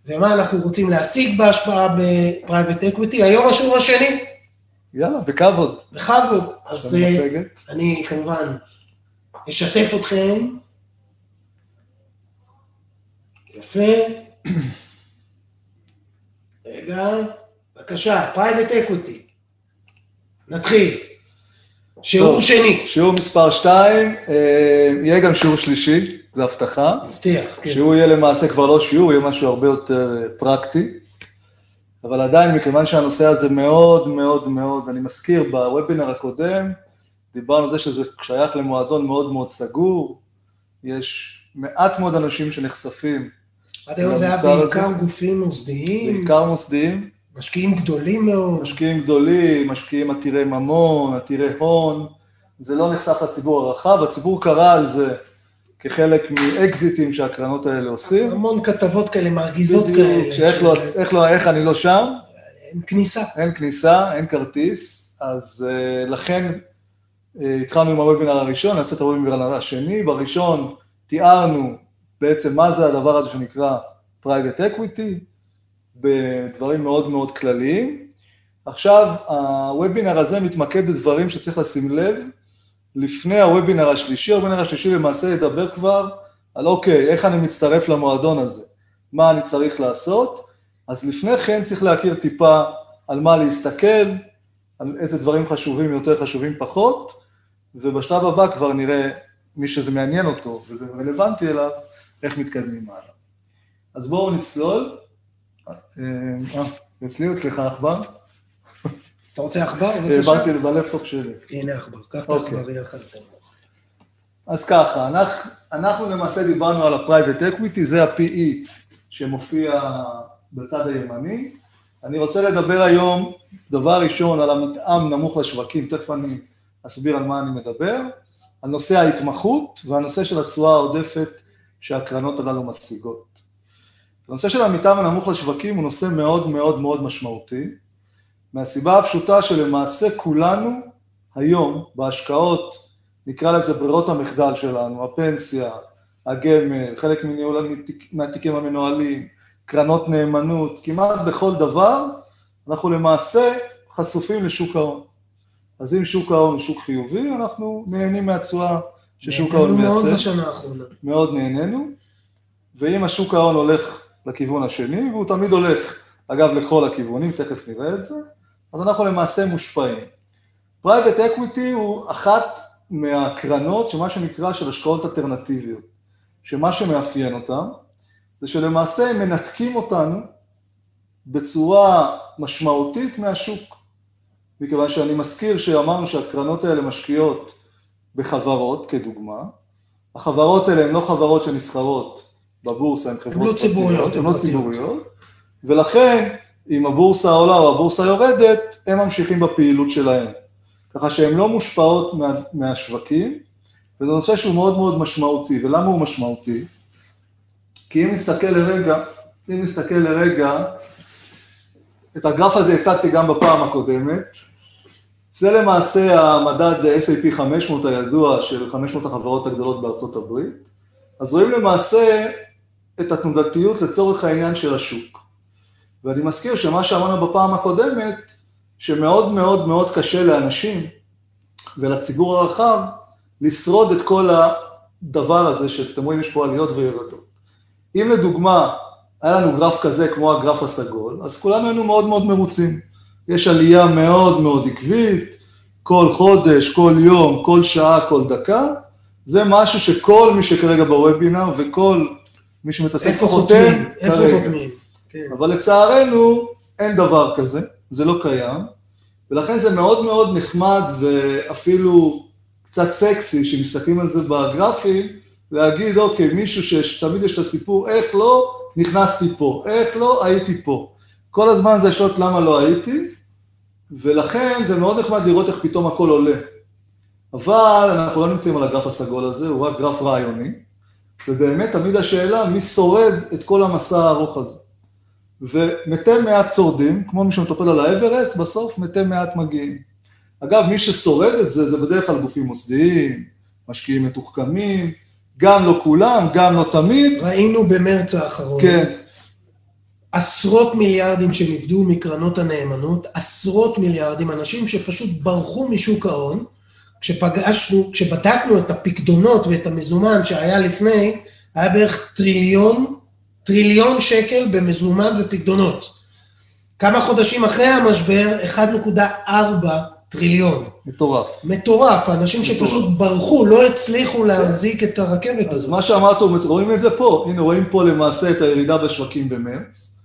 ומה אנחנו רוצים להשיג בהשפעה ב private equity. היום השיעור השני. יאללה, בכבוד. בכבוד. אז אה, אני כמובן אשתף אתכם. יפה. רגע, בבקשה, private equity. נתחיל. שיעור טוב, שני. שיעור מספר 2, אה, יהיה גם שיעור שלישי, זו הבטחה. מבטיח, כן. שהוא יהיה למעשה כבר לא שיעור, יהיה משהו הרבה יותר אה, פרקטי. אבל עדיין, מכיוון שהנושא הזה מאוד מאוד מאוד, אני מזכיר, בוובינר הקודם, דיברנו על זה שזה שייך למועדון מאוד מאוד סגור, יש מעט מאוד אנשים שנחשפים עד היום זה היה בעיקר גופים מוסדיים. בעיקר מוסדיים. משקיעים גדולים מאוד. משקיעים גדולים, משקיעים עתירי ממון, עתירי הון. זה לא נחשף לציבור הרחב, הציבור קרא על זה כחלק מאקזיטים שהקרנות האלה עושים. המון כתבות כאלה, מרגיזות בדיוק, כאלה. שאיך לא, איך, לא, איך אני לא שם. אין כניסה. אין כניסה, אין כרטיס, אז uh, לכן uh, התחלנו עם הוובינר הראשון, נעשה את הוובינר השני. בראשון תיארנו בעצם מה זה הדבר הזה שנקרא private equity, בדברים מאוד מאוד כלליים. עכשיו, הוובינר הזה מתמקד בדברים שצריך לשים לב. לפני הוובינר השלישי, הוובינר השלישי למעשה ידבר כבר על אוקיי, איך אני מצטרף למועדון הזה, מה אני צריך לעשות, אז לפני כן צריך להכיר טיפה על מה להסתכל, על איזה דברים חשובים יותר, חשובים פחות, ובשלב הבא כבר נראה מי שזה מעניין אותו וזה רלוונטי אליו, איך מתקדמים הלאה. אז בואו נצלול. אה, אה, אצלי או אצלך עכבר? אתה רוצה עכבר? העברתי בלפטופ שלי. הנה עכבר, קח את אוקיי. העכבר, יהיה לך יותר. אז ככה, אנחנו, אנחנו למעשה דיברנו על ה-Private Equity, זה ה-PE שמופיע בצד הימני. אני רוצה לדבר היום, דבר ראשון, על המתאם נמוך לשווקים, תכף אני אסביר על מה אני מדבר, על נושא ההתמחות והנושא של התשואה העודפת שהקרנות הללו משיגות. הנושא של המתאם הנמוך לשווקים הוא נושא מאוד מאוד מאוד משמעותי, מהסיבה הפשוטה שלמעשה כולנו היום בהשקעות, נקרא לזה ברירות המחדל שלנו, הפנסיה, הגמל, חלק מניהול, מהתיקים המנוהלים, קרנות נאמנות, כמעט בכל דבר, אנחנו למעשה חשופים לשוק ההון. אז אם שוק ההון הוא שוק חיובי, אנחנו נהנים מהתשואה ששוק ההון מייצר. נהנינו מאוד בשנה האחרונה. מאוד נהנינו, ואם השוק ההון הולך לכיוון השני, והוא תמיד הולך, אגב, לכל הכיוונים, תכף נראה את זה, אז אנחנו למעשה מושפעים. private equity הוא אחת מהקרנות שמה שנקרא של השקעות אלטרנטיביות, שמה שמאפיין אותן זה שלמעשה הם מנתקים אותנו בצורה משמעותית מהשוק. מכיוון שאני מזכיר שאמרנו שהקרנות האלה משקיעות בחברות, כדוגמה. החברות האלה הן לא חברות שנסחרות בבורסה, הן חברות לא ציבוריות, הן לא ציבוריות, ולכן אם הבורסה עולה או הבורסה יורדת, הם ממשיכים בפעילות שלהם. ככה שהן לא מושפעות מה, מהשווקים, וזה נושא שהוא מאוד מאוד משמעותי. ולמה הוא משמעותי? כי אם נסתכל לרגע, אם נסתכל לרגע, את הגרף הזה הצגתי גם בפעם הקודמת, זה למעשה המדד S&P 500 הידוע של 500 החברות הגדולות בארצות הברית, אז רואים למעשה את התנודתיות לצורך העניין של השוק. ואני מזכיר שמה שאמרנו בפעם הקודמת, שמאוד מאוד מאוד קשה לאנשים ולציבור הרחב לשרוד את כל הדבר הזה, שאתם רואים יש פה עליות וירדות. אם לדוגמה היה לנו גרף כזה כמו הגרף הסגול, אז כולנו היינו מאוד מאוד מרוצים. יש עלייה מאוד מאוד עקבית, כל חודש, כל יום, כל שעה, כל דקה, זה משהו שכל מי שכרגע בוובינר וכל מי שמתעסק איפה חותמים? איפה חותמים? כן. אבל לצערנו אין דבר כזה, זה לא קיים, ולכן זה מאוד מאוד נחמד ואפילו קצת סקסי, שמסתכלים על זה בגרפים, להגיד, אוקיי, מישהו שתמיד יש את הסיפור, איך לא נכנסתי פה, איך לא הייתי פה. כל הזמן זה שעות למה לא הייתי, ולכן זה מאוד נחמד לראות איך פתאום הכל עולה. אבל אנחנו לא נמצאים על הגרף הסגול הזה, הוא רק גרף רעיוני, ובאמת תמיד השאלה מי שורד את כל המסע הארוך הזה. ומתי מעט שורדים, כמו מי שמטפל על האברסט, בסוף מתי מעט מגיעים. אגב, מי ששורד את זה, זה בדרך כלל גופים מוסדיים, משקיעים מתוחכמים, גם לא כולם, גם לא תמיד. ראינו במרץ האחרון. כן. עשרות מיליארדים שנפדו מקרנות הנאמנות, עשרות מיליארדים, אנשים שפשוט ברחו משוק ההון, כשפגשנו, כשבדקנו את הפקדונות ואת המזומן שהיה לפני, היה בערך טריליון, טריליון שקל במזומן ופקדונות. כמה חודשים אחרי המשבר, 1.4 טריליון. מטורף. מטורף, האנשים מטורף. שפשוט ברחו, לא הצליחו להחזיק את הרכבת הזאת. אז מה שאמרת, רואים את זה פה, הנה רואים פה למעשה את הירידה בשווקים במרץ,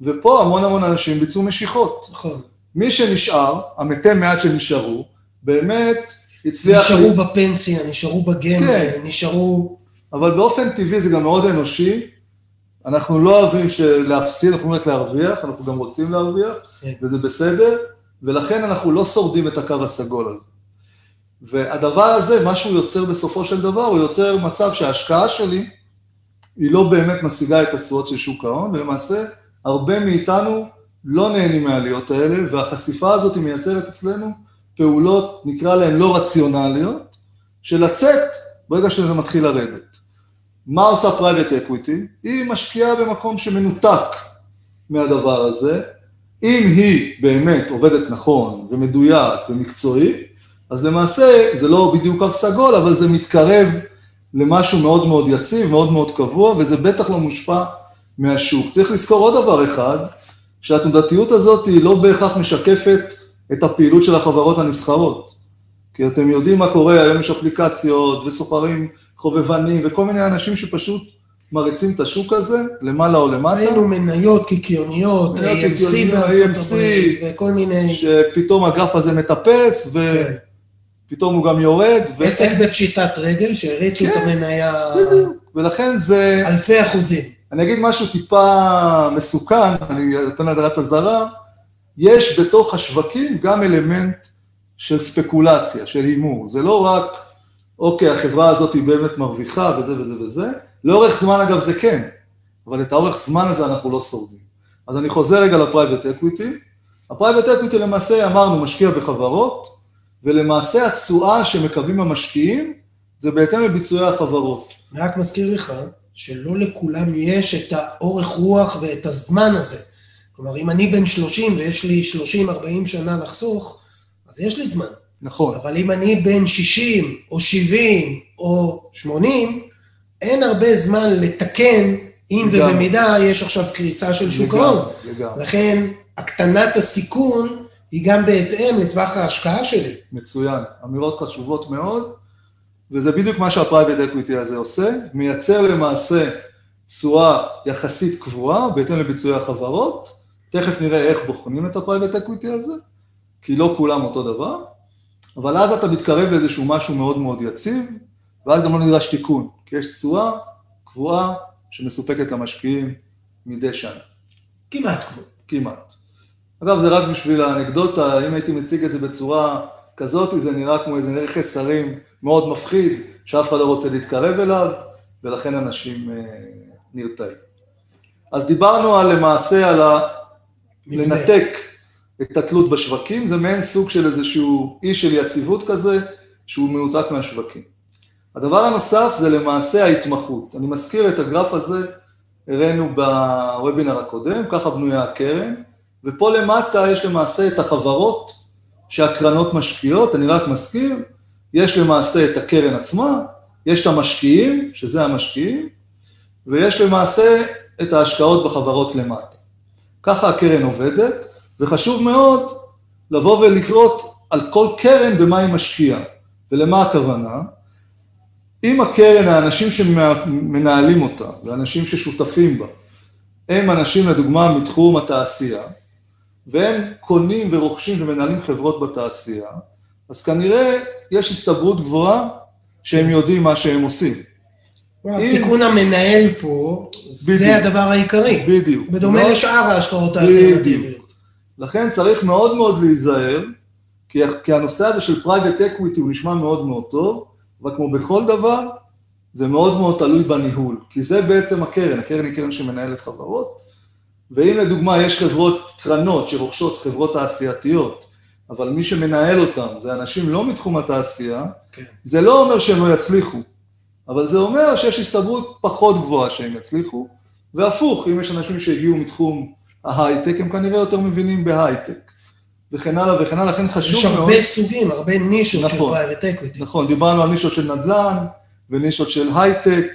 ופה המון המון אנשים ביצעו משיכות. נכון. מי שנשאר, המתי מעט שנשארו, באמת הצליח... נשארו לי... בפנסיה, נשארו בגמל, כן. נשארו... אבל באופן טבעי זה גם מאוד אנושי. אנחנו לא אוהבים להפסיד, אנחנו רק להרוויח, אנחנו גם רוצים להרוויח, כן. וזה בסדר, ולכן אנחנו לא שורדים את הקו הסגול הזה. והדבר הזה, מה שהוא יוצר בסופו של דבר, הוא יוצר מצב שההשקעה שלי היא לא באמת משיגה את התשואות של שוק ההון, ולמעשה הרבה מאיתנו לא נהנים מהעליות האלה, והחשיפה הזאת מייצרת אצלנו פעולות, נקרא להן לא רציונליות, של לצאת ברגע שזה מתחיל לרדת. מה עושה private equity? היא משקיעה במקום שמנותק מהדבר הזה. אם היא באמת עובדת נכון ומדויק ומקצועי, אז למעשה זה לא בדיוק קו סגול, אבל זה מתקרב למשהו מאוד מאוד יציב, מאוד מאוד קבוע, וזה בטח לא מושפע מהשוק. צריך לזכור עוד דבר אחד, שהתנודתיות הזאת היא לא בהכרח משקפת את הפעילות של החברות הנסחרות. כי אתם יודעים מה קורה, היום יש אפליקציות וסוחרים חובבנים וכל מיני אנשים שפשוט מריצים את השוק הזה, למעלה או למטה. ראינו מניות קיקיוניות, AMC בארצות הברית וכל מיני... שפתאום הגרף הזה מטפס ופתאום הוא גם יורד. עסק בפשיטת רגל, שהריצו את כן, המניה... ולכן זה... אלפי אחוזים. אני אגיד משהו טיפה מסוכן, אני אתן לדעת אזהרה, יש בתוך השווקים גם אלמנט של ספקולציה, של הימור. זה לא רק, אוקיי, החברה הזאת היא באמת מרוויחה וזה וזה וזה, לאורך זמן אגב זה כן, אבל את האורך זמן הזה אנחנו לא שורדים. אז אני חוזר רגע ל private equity. ה private equity למעשה, אמרנו, משקיע בחברות, ולמעשה התשואה שמקבלים המשקיעים זה בהתאם לביצועי החברות. רק מזכיר לך שלא לכולם יש את האורך רוח ואת הזמן הזה. כלומר, אם אני בן 30 ויש לי 30-40 שנה לחסוך, אז יש לי זמן. נכון. אבל אם אני בן 60 או 70 או 80, אין הרבה זמן לתקן אם לגמרי. ובמידה יש עכשיו קריסה של שוק ההון. לכן, הקטנת הסיכון היא גם בהתאם לטווח ההשקעה שלי. מצוין. אמירות חשובות מאוד, וזה בדיוק מה שה private equity הזה עושה, מייצר למעשה תשואה יחסית קבועה בהתאם לביצועי החברות. תכף נראה איך בוחנים את ה private equity הזה, כי לא כולם אותו דבר, אבל אז אתה מתקרב לאיזשהו משהו מאוד מאוד יציב, ואז גם לא נדרש תיקון, כי יש תשואה קבועה שמסופקת למשקיעים מדי שנה. כמעט קבוע. כמעט. אגב, זה רק בשביל האנקדוטה, אם הייתי מציג את זה בצורה כזאת, זה נראה כמו איזה נכס הרים מאוד מפחיד, שאף אחד לא רוצה להתקרב אליו, ולכן אנשים אה, נרתעים. אז דיברנו על, למעשה על ה... לנתק את התלות בשווקים, זה מעין סוג של איזשהו אי של יציבות כזה, שהוא מנותק מהשווקים. הדבר הנוסף זה למעשה ההתמחות. אני מזכיר את הגרף הזה, הראינו בוובינר הקודם, ככה בנויה הקרן, ופה למטה יש למעשה את החברות שהקרנות משקיעות, אני רק מזכיר, יש למעשה את הקרן עצמה, יש את המשקיעים, שזה המשקיעים, ויש למעשה את ההשקעות בחברות למטה. ככה הקרן עובדת, וחשוב מאוד לבוא ולקרות על כל קרן במה היא משקיעה. ולמה הכוונה? אם הקרן, האנשים שמנהלים אותה, ואנשים ששותפים בה, הם אנשים לדוגמה מתחום התעשייה, והם קונים ורוכשים ומנהלים חברות בתעשייה, אז כנראה יש הסתברות גבוהה שהם יודעים מה שהם עושים. הסיכון המנהל פה, זה. הדבר העיקרי. בדיוק. בדומה מאוד- לשאר ההשקעות האלטרנטיביות. בדיוק. לכן צריך מאוד מאוד להיזהר, כי, כי הנושא הזה של private equity הוא נשמע מאוד מאוד טוב, אבל כמו בכל דבר, זה מאוד מאוד תלוי בניהול, כי זה בעצם הקרן, הקרן היא קרן שמנהלת חברות, ואם לדוגמה יש חברות, קרנות שרוכשות חברות תעשייתיות, אבל מי שמנהל אותן זה אנשים לא מתחום התעשייה, כן. זה לא אומר שהם לא יצליחו, אבל זה אומר שיש הסתברות פחות גבוהה שהם יצליחו, והפוך, אם יש אנשים שהגיעו מתחום ההייטק, הם כנראה יותר מבינים בהייטק, וכן הלאה וכן הלאה, לכן חשוב יש מאוד... הרבה סוגים, הרבה נישות של נכון. private equity. נכון, דיברנו על נישות של נדל"ן, ונישות של הייטק,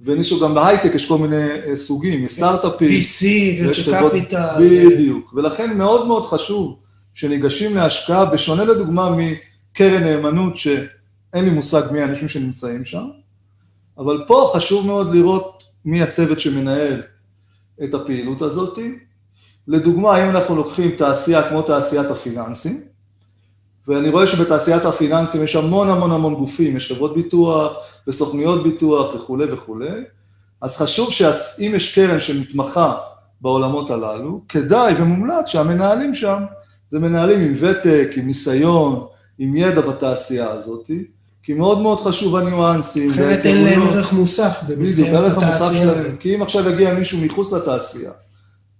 ונישות גם בהייטק יש כל מיני אה, סוגים. VC, ויש ונצ'ר חברות- קפיטל. בדיוק, ולכן מאוד מאוד חשוב שניגשים להשקעה, בשונה לדוגמה מקרן נאמנות, שאין לי מושג מי האנשים שנמצאים שם, אבל פה חשוב מאוד לראות מי הצוות שמנהל את הפעילות הזאת. לדוגמה, אם אנחנו לוקחים תעשייה כמו תעשיית הפיננסים, ואני רואה שבתעשיית הפיננסים יש המון המון המון גופים, יש חברות ביטוח וסוכנויות ביטוח וכולי וכולי, אז חשוב שאם יש קרן שמתמחה בעולמות הללו, כדאי ומומלץ שהמנהלים שם זה מנהלים עם ותק, עם ניסיון, עם ידע בתעשייה הזאת, כי מאוד מאוד חשוב הניואנסים. אחרת אין להם. ערך מוסף בדיוק, הערך המוסף. שלהם, כי אם עכשיו יגיע מישהו מחוץ לתעשייה,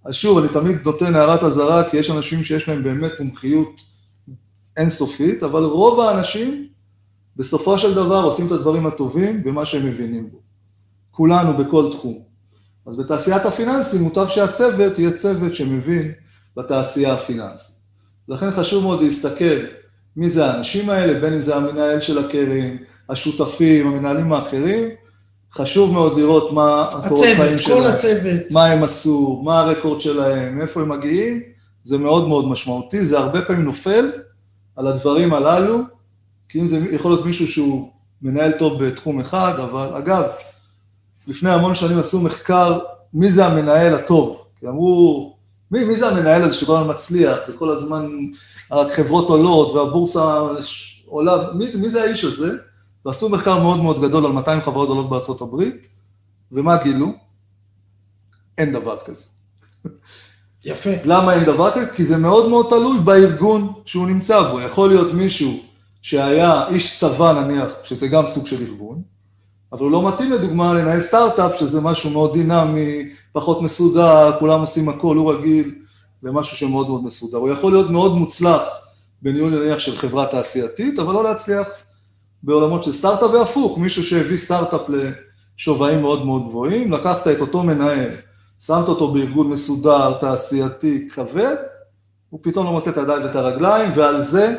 אז שוב, אני תמיד נותן הערת אזהרה, כי יש אנשים שיש להם באמת מומחיות אינסופית, אבל רוב האנשים, בסופו של דבר, עושים את הדברים הטובים במה שהם מבינים בו. כולנו בכל תחום. אז בתעשיית הפיננסים מוטב שהצוות יהיה צוות שמבין בתעשייה הפיננסית. לכן חשוב מאוד להסתכל מי זה האנשים האלה, בין אם זה המנהל של הקרן, השותפים, המנהלים האחרים, חשוב מאוד לראות מה הקורות חיים הצוות, שלהם, כל הצוות. מה הם עשו, מה הרקורד שלהם, מאיפה הם מגיעים, זה מאוד מאוד משמעותי, זה הרבה פעמים נופל על הדברים הללו, כי אם זה יכול להיות מישהו שהוא מנהל טוב בתחום אחד, אבל אגב, לפני המון שנים עשו מחקר מי זה המנהל הטוב, כי אמרו, מי, מי זה המנהל הזה שכל הזמן מצליח, וכל הזמן החברות עולות והבורסה עולה, מי, מי זה האיש הזה? ועשו מחקר מאוד מאוד גדול על 200 חברות גדולות בארצות הברית, ומה גילו? אין דבר כזה. יפה. למה אין דבר כזה? כי זה מאוד מאוד תלוי בארגון שהוא נמצא בו. יכול להיות מישהו שהיה איש צבא נניח, שזה גם סוג של ארגון, אבל הוא לא מתאים לדוגמה לנהל סטארט-אפ, שזה משהו מאוד דינמי, פחות מסודר, כולם עושים הכל, הוא רגיל למשהו שמאוד מאוד מסודר. הוא יכול להיות מאוד מוצלח בניהול נניח של חברה תעשייתית, אבל לא להצליח בעולמות של סטארט-אפ, והפוך, מישהו שהביא סטארט-אפ לשווים מאוד מאוד גבוהים, לקחת את אותו מנהל, שמת אותו בארגון מסודר, תעשייתי, כבד, הוא פתאום לא מוצא את הידיים ואת הרגליים, ועל זה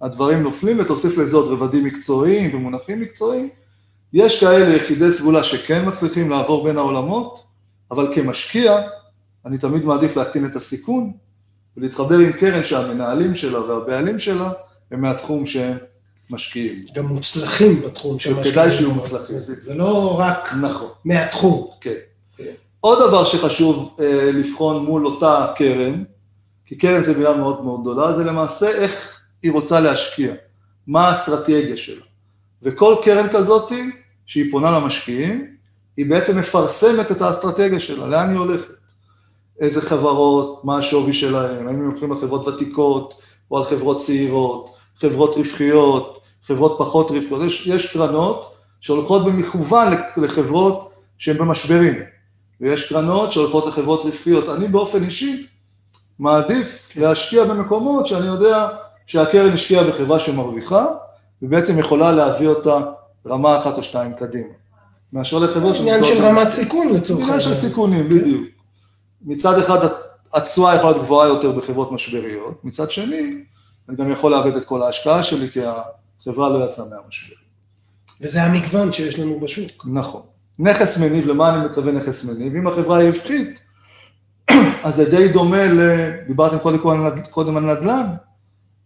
הדברים נופלים, ותוסיף לזה עוד רבדים מקצועיים ומונחים מקצועיים. יש כאלה יחידי סגולה שכן מצליחים לעבור בין העולמות, אבל כמשקיע, אני תמיד מעדיף להקטין את הסיכון, ולהתחבר עם קרן שהמנהלים שלה והבעלים שלה הם מהתחום שהם משקיעים. גם מוצלחים בתחום של משקיעים. כדאי שיהיו מוצלחים. זה לא רק נכון. מהתחום. כן. עוד דבר שחשוב אה, לבחון מול אותה קרן, כי קרן זה מילה מאוד מאוד גדולה, זה למעשה איך היא רוצה להשקיע, מה האסטרטגיה שלה. וכל קרן כזאת, שהיא פונה למשקיעים, היא בעצם מפרסמת את האסטרטגיה שלה, לאן היא הולכת. איזה חברות, מה השווי שלהם, האם הם הולכים על חברות ותיקות או על חברות צעירות, חברות רווחיות, חברות פחות רווחיות. יש, יש קרנות שהולכות במכוון לחברות שהן במשברים, ויש קרנות שהולכות לחברות רווחיות. אני באופן אישי מעדיף להשקיע במקומות שאני יודע שהקרן השקיעה בחברה שמרוויחה, ובעצם יכולה להביא אותה רמה אחת או שתיים קדימה. מאשר לחברות... עניין של רמת סיכון לצורך העניין. עניין של סיכונים, בדיוק. מצד אחד התשואה יכולה להיות גבוהה יותר בחברות משבריות, מצד שני, אני גם יכול לאבד את כל ההשקעה שלי, כי החברה לא יצאה מהמשבר. וזה המגוון שיש לנו בשוק. נכון. נכס מניב, למה אני מתכוון נכס מניב? אם החברה היא רווחית, אז זה די דומה ל... דיברתם קודם, קודם על נדל"ן.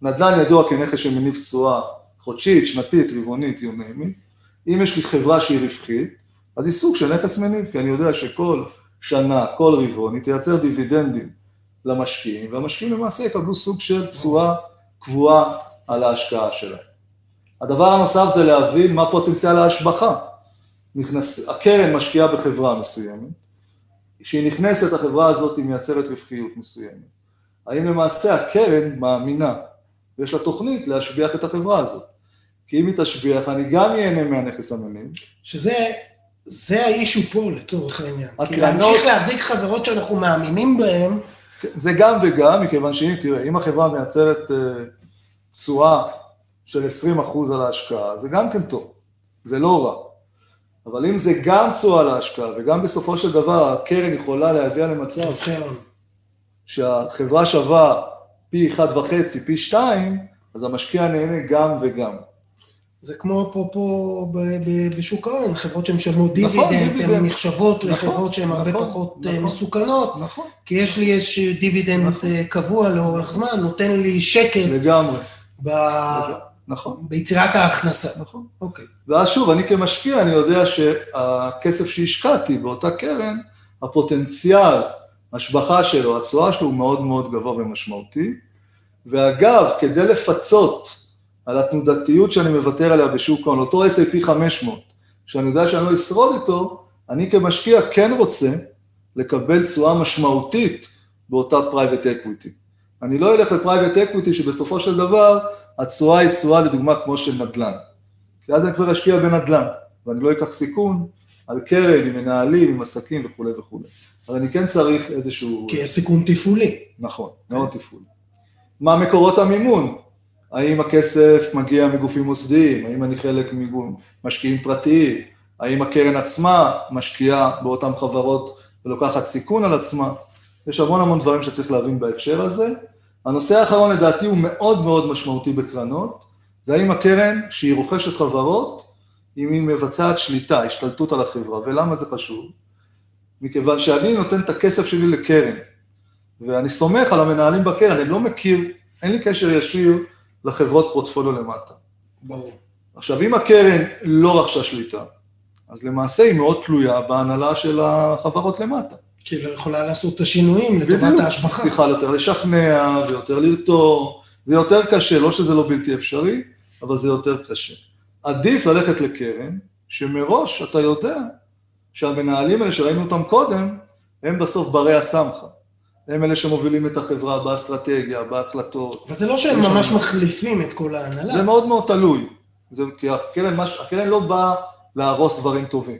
נדל"ן ידוע כנכס שמניב תשואה חודשית, שנתית, רבעונית, יומית. אם יש לי חברה שהיא רווחית, אז היא סוג של נכס מניב, כי אני יודע שכל שנה, כל רבעון, היא תייצר דיבידנדים למשקיעים, והמשקיעים למעשה יקבלו סוג של תשואה קבועה על ההשקעה שלהם. הדבר הנוסף זה להבין מה פוטנציאל ההשבחה. נכנס, הקרן משקיעה בחברה מסוימת, כשהיא נכנסת, החברה הזאת היא מייצרת רווחיות מסוימת. האם למעשה הקרן מאמינה, ויש לה תוכנית להשביח את החברה הזאת. כי אם היא תשביח, אני גם ייהנה מהנכס המניב. שזה זה האישו פה לצורך העניין. הקרנות... כי להמשיך להחזיק חברות שאנחנו מאמינים בהן... זה גם וגם, מכיוון שאם, תראה, אם החברה מייצרת אה, תשואה של 20% על ההשקעה, זה גם כן טוב, זה לא רע. אבל אם זה גם תשואה להשקעה, וגם בסופו של דבר הקרן יכולה להביאה למצב שהחברה שווה פי 1.5, פי 2, אז המשקיע נהנה גם וגם. זה כמו פה בשוק ההון, חברות שמשלמות נכון, דיבידנד, הן נחשבות נכון, לחברות שהן הרבה נכון, פחות אה, נכון, מסוכנות, נכון. כי יש לי איזשהו דיבידנד נכון. אה, קבוע לאורך זמן, נותן לי שקט. לגמרי. ב... נכון. ביצירת ההכנסה. נכון. אוקיי. ואז שוב, אני כמשקיע, אני יודע שהכסף שהשקעתי באותה קרן, הפוטנציאל, השבחה שלו, התשואה שלו הוא מאוד מאוד גבוה ומשמעותי. ואגב, כדי לפצות על התנודתיות שאני מוותר עליה בשוק ההון, אותו S&P 500, שאני יודע שאני לא אשרוד איתו, אני כמשקיע כן רוצה לקבל תשואה משמעותית באותה private equity. אני לא אלך ל private equity שבסופו של דבר התשואה היא תשואה לדוגמה כמו של נדל"ן. כי אז אני כבר אשקיע בנדל"ן, ואני לא אקח סיכון על קרן, עם מנהלים, עם עסקים וכולי וכולי. אבל אני כן צריך איזשהו... כי יש סיכון תפעולי. נכון, מאוד תפעולי. מה מקורות המימון? האם הכסף מגיע מגופים מוסדיים, האם אני חלק ממשקיעים פרטיים, האם הקרן עצמה משקיעה באותן חברות ולוקחת סיכון על עצמה, יש המון המון דברים שצריך להבין בהקשר הזה. הנושא האחרון לדעתי הוא מאוד מאוד משמעותי בקרנות, זה האם הקרן, שהיא רוכשת חברות, אם היא מבצעת שליטה, השתלטות על החברה, ולמה זה חשוב? מכיוון שאני נותן את הכסף שלי לקרן, ואני סומך על המנהלים בקרן, אני לא מכיר, אין לי קשר ישיר לחברות פורטפוליו למטה. ברור. עכשיו, אם הקרן לא רכשה שליטה, אז למעשה היא מאוד תלויה בהנהלה של החברות למטה. כי היא לא יכולה לעשות את השינויים לטובת ההשבחה. צריכה יותר לשכנע ויותר לרתור, זה יותר קשה, לא שזה לא בלתי אפשרי, אבל זה יותר קשה. עדיף ללכת לקרן, שמראש אתה יודע שהמנהלים האלה שראינו אותם קודם, הם בסוף ברי הסמכה. הם אלה שמובילים את החברה באסטרטגיה, בהחלטות. אבל זה לא שהם ממש שם... מחליפים את כל ההנהלה. זה מאוד מאוד תלוי. זה, כי הקרן, מש... הקרן לא באה להרוס דברים טובים.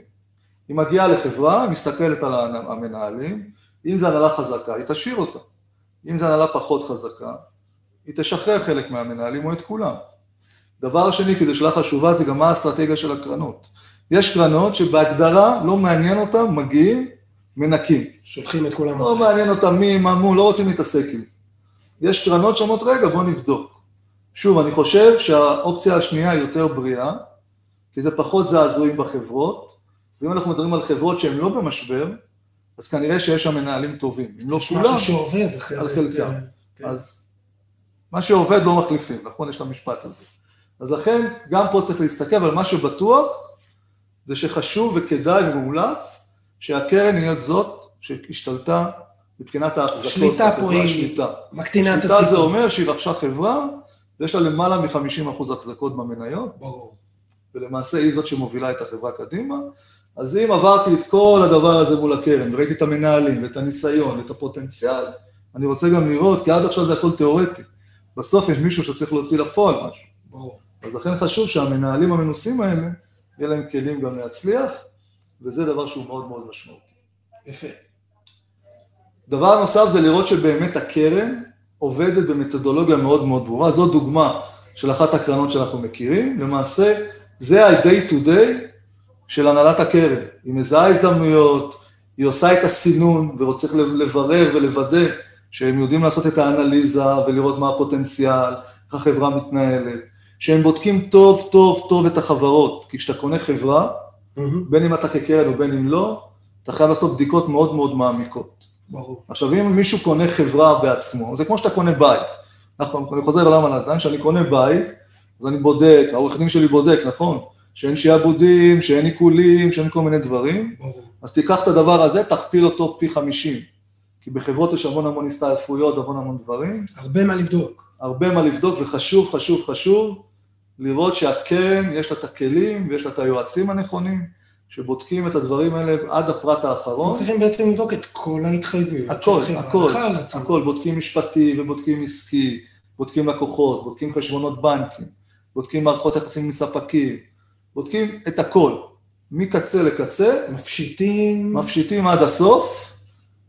היא מגיעה לחברה, היא מסתכלת על המנהלים, אם זו הנהלה חזקה, היא תשאיר אותה. אם זו הנהלה פחות חזקה, היא תשחרר חלק מהמנהלים או את כולם. דבר שני, כי זו שאלה חשובה, זה גם מה האסטרטגיה של הקרנות. יש קרנות שבהגדרה לא מעניין אותם, מגיעים מנקים. שולחים את כולם. לא מעניין אותם מי, מה, מו, לא רוצים להתעסק עם זה. יש קרנות שאומרות, רגע, בוא נבדוק. שוב, אני חושב שהאופציה השנייה היא יותר בריאה, כי זה פחות זעזועים בחברות, ואם אנחנו מדברים על חברות שהן לא במשבר, אז כנראה שיש שם מנהלים טובים. אם לא כולם, משהו שעובד. על חלקם. אה, כן. אז מה שעובד לא מחליפים, נכון? יש את המשפט הזה. אז לכן, גם פה צריך להסתכל, אבל מה שבטוח, זה שחשוב וכדאי ומומלץ, שהקרן היא זאת שהשתלטה מבחינת ההחזקות. שליטה פה היא שליטה. מקטינה את שליטה זה הסיכון. אומר שהיא רכשה חברה, ויש לה למעלה מ-50% החזקות במניות, ברור. ולמעשה היא זאת שמובילה את החברה קדימה. אז אם עברתי את כל הדבר הזה מול הקרן, וראיתי את המנהלים, ואת הניסיון, ואת הפוטנציאל, אני רוצה גם לראות, כי עד עכשיו זה הכל תיאורטי. בסוף יש מישהו שצריך להוציא לפועל משהו. ברור. אז לכן חשוב שהמנהלים המנוסים האלה, יהיה להם כלים גם להצליח, וזה דבר שהוא מאוד מאוד משמעותי. יפה. דבר נוסף זה לראות שבאמת הקרן עובדת במתודולוגיה מאוד מאוד ברורה. זו דוגמה של אחת הקרנות שאנחנו מכירים. למעשה, זה ה-day to day של הנהלת הקרן. היא מזהה הזדמנויות, היא עושה את הסינון, וצריך לברר ולוודא שהם יודעים לעשות את האנליזה ולראות מה הפוטנציאל, איך החברה מתנהלת, שהם בודקים טוב טוב טוב את החברות, כי כשאתה קונה חברה, בין אם אתה כקרן ובין אם לא, אתה חייב לעשות בדיקות מאוד מאוד מעמיקות. ברור. עכשיו, אם מישהו קונה חברה בעצמו, זה כמו שאתה קונה בית. אנחנו, אני חוזר לעולם הנדל"ן, כשאני קונה בית, אז אני בודק, העורך דין שלי בודק, נכון? שאין שעבודים, שאין עיקולים, שאין כל מיני דברים. ברור. אז תיקח את הדבר הזה, תכפיל אותו פי 50. כי בחברות יש המון המון הסתעפויות, המון המון דברים. הרבה מה לבדוק. הרבה מה לבדוק, וחשוב, חשוב, חשוב לראות שהקרן, יש לה את הכלים ויש לה את היועצים הנכונים, שבודקים את הדברים האלה עד הפרט האחרון. צריכים בעצם לבדוק את כל ההתחייבויות. הכל. הכל, עצמה. הכל, בודקים משפטי ובודקים עסקי, בודקים לקוחות, בודקים חשבונות בנקים, בודקים מערכות יחסים עם ספקים, בודקים את הכל, מקצה לקצה, מפשיטים. מפשיטים עד הסוף,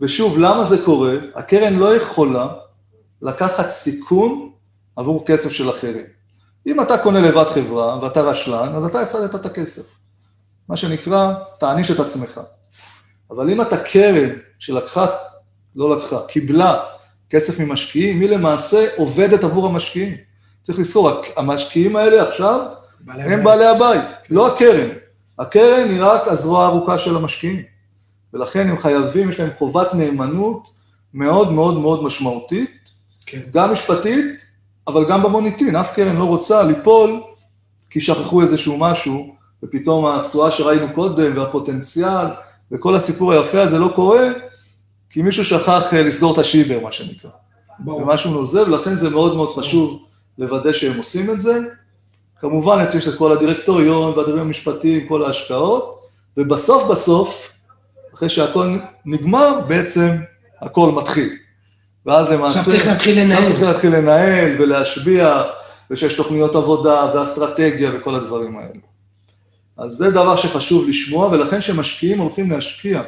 ושוב, למה זה קורה? הקרן לא יכולה לקחת סיכון עבור כסף של אחרים. אם אתה קונה לבד חברה ואתה רשלן, אז אתה הפסדת את הכסף. מה שנקרא, תעניש את עצמך. אבל אם אתה קרן שלקחה, לא לקחה, קיבלה כסף ממשקיעים, היא למעשה עובדת עבור המשקיעים. צריך לזכור, המשקיעים האלה עכשיו בעלי הם הבית. בעלי הבית, לא הקרן. הקרן היא רק הזרוע הארוכה של המשקיעים. ולכן הם חייבים, יש להם חובת נאמנות מאוד מאוד מאוד משמעותית, כן. גם משפטית, אבל גם במוניטין. אף קרן לא רוצה ליפול כי שכחו איזשהו משהו, ופתאום התשואה שראינו קודם, והפוטנציאל, וכל הסיפור היפה הזה לא קורה, כי מישהו שכח אה, לסגור את השיבר, מה שנקרא. ברור. ומשהו נוזל, ולכן זה מאוד מאוד חשוב לוודא שהם עושים את זה. כמובן, יש את כל הדירקטוריון והדברים המשפטיים, כל ההשקעות, ובסוף בסוף, אחרי שהכל נגמר, בעצם הכל מתחיל. ואז למעשה... עכשיו צריך להתחיל לנהל. עכשיו צריך להתחיל לנהל ולהשביע, ושיש תוכניות עבודה ואסטרטגיה וכל הדברים האלה. אז זה דבר שחשוב לשמוע, ולכן כשמשקיעים הולכים להשקיע.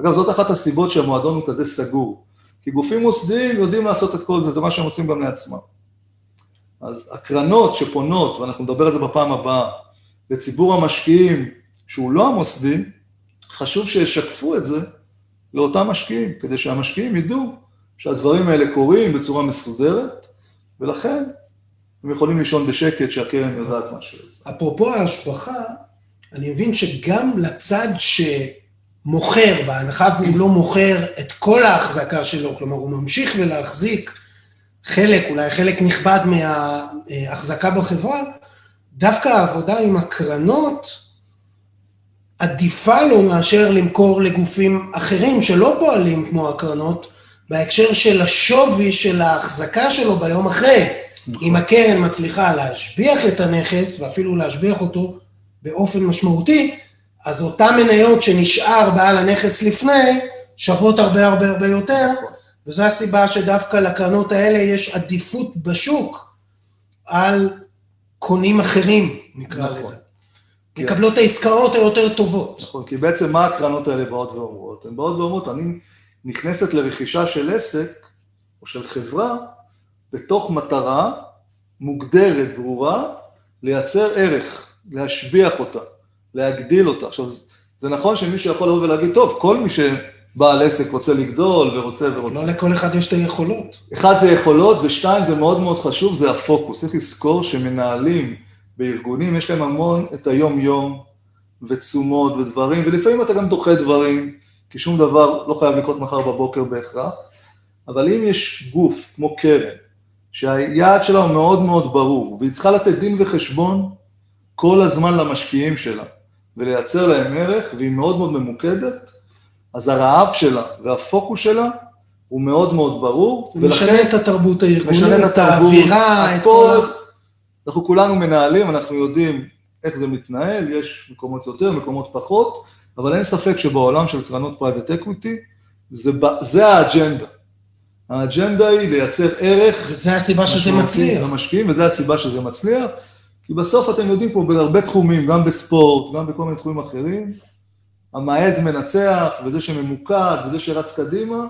אגב, זאת אחת הסיבות שהמועדון הוא כזה סגור. כי גופים מוסדיים יודעים לעשות את כל זה, זה מה שהם עושים גם לעצמם. אז הקרנות שפונות, ואנחנו נדבר על זה בפעם הבאה, לציבור המשקיעים שהוא לא המוסדי, חשוב שישקפו את זה לאותם משקיעים, כדי שהמשקיעים ידעו שהדברים האלה קורים בצורה מסודרת, ולכן הם יכולים לישון בשקט שהקרן יודעת מה עושה. אפרופו ההשבחה, אני מבין שגם לצד שמוכר, בהנחה והוא לא מוכר את כל ההחזקה שלו, כלומר הוא ממשיך ולהחזיק חלק, אולי חלק נכבד מההחזקה בחברה, דווקא העבודה עם הקרנות עדיפה לו מאשר למכור לגופים אחרים שלא פועלים כמו הקרנות, בהקשר של השווי של ההחזקה שלו ביום אחרי. אם הקרן מצליחה להשביח את הנכס, ואפילו להשביח אותו באופן משמעותי, אז אותן מניות שנשאר בעל הנכס לפני, שוות הרבה הרבה הרבה יותר, וזו הסיבה שדווקא לקרנות האלה יש עדיפות בשוק על קונים אחרים, נקרא נכון. לזה. מקבלות את העסקאות היותר טובות. נכון, כי בעצם מה הקרנות האלה באות ואומרות? הן באות ואומרות, אני נכנסת לרכישה של עסק או של חברה בתוך מטרה מוגדרת, ברורה, לייצר ערך, להשביח אותה, להגדיל אותה. עכשיו, זה נכון שמישהו יכול לבוא ולהגיד, טוב, כל מי בעל עסק רוצה לגדול ורוצה ורוצה. לא לכל אחד יש את היכולות. אחד זה יכולות, ושתיים זה מאוד מאוד חשוב, זה הפוקוס. צריך לזכור שמנהלים בארגונים, יש להם המון את היום-יום ותשומות ודברים, ולפעמים אתה גם דוחה דברים, כי שום דבר לא חייב לקרות מחר בבוקר בהכרח, אבל אם יש גוף כמו קרן, שהיעד שלה הוא מאוד מאוד ברור, והיא צריכה לתת דין וחשבון כל הזמן למשקיעים שלה, ולייצר להם ערך, והיא מאוד מאוד ממוקדת, אז הרעב שלה והפוקוס שלה הוא מאוד מאוד ברור, משנה את התרבות הארגונית, משנה את התרבות, האווירה, את כל... אנחנו כולנו מנהלים, אנחנו יודעים איך זה מתנהל, יש מקומות יותר, מקומות פחות, אבל אין ספק שבעולם של קרנות private equity, זה, זה האג'נדה. האג'נדה היא לייצר ערך וזה הסיבה שזה מצליח. למשקיעים, וזו הסיבה שזה מצליח, כי בסוף אתם יודעים פה בהרבה תחומים, גם בספורט, גם בכל מיני תחומים אחרים, המעז מנצח, וזה שממוקד, וזה שרץ קדימה,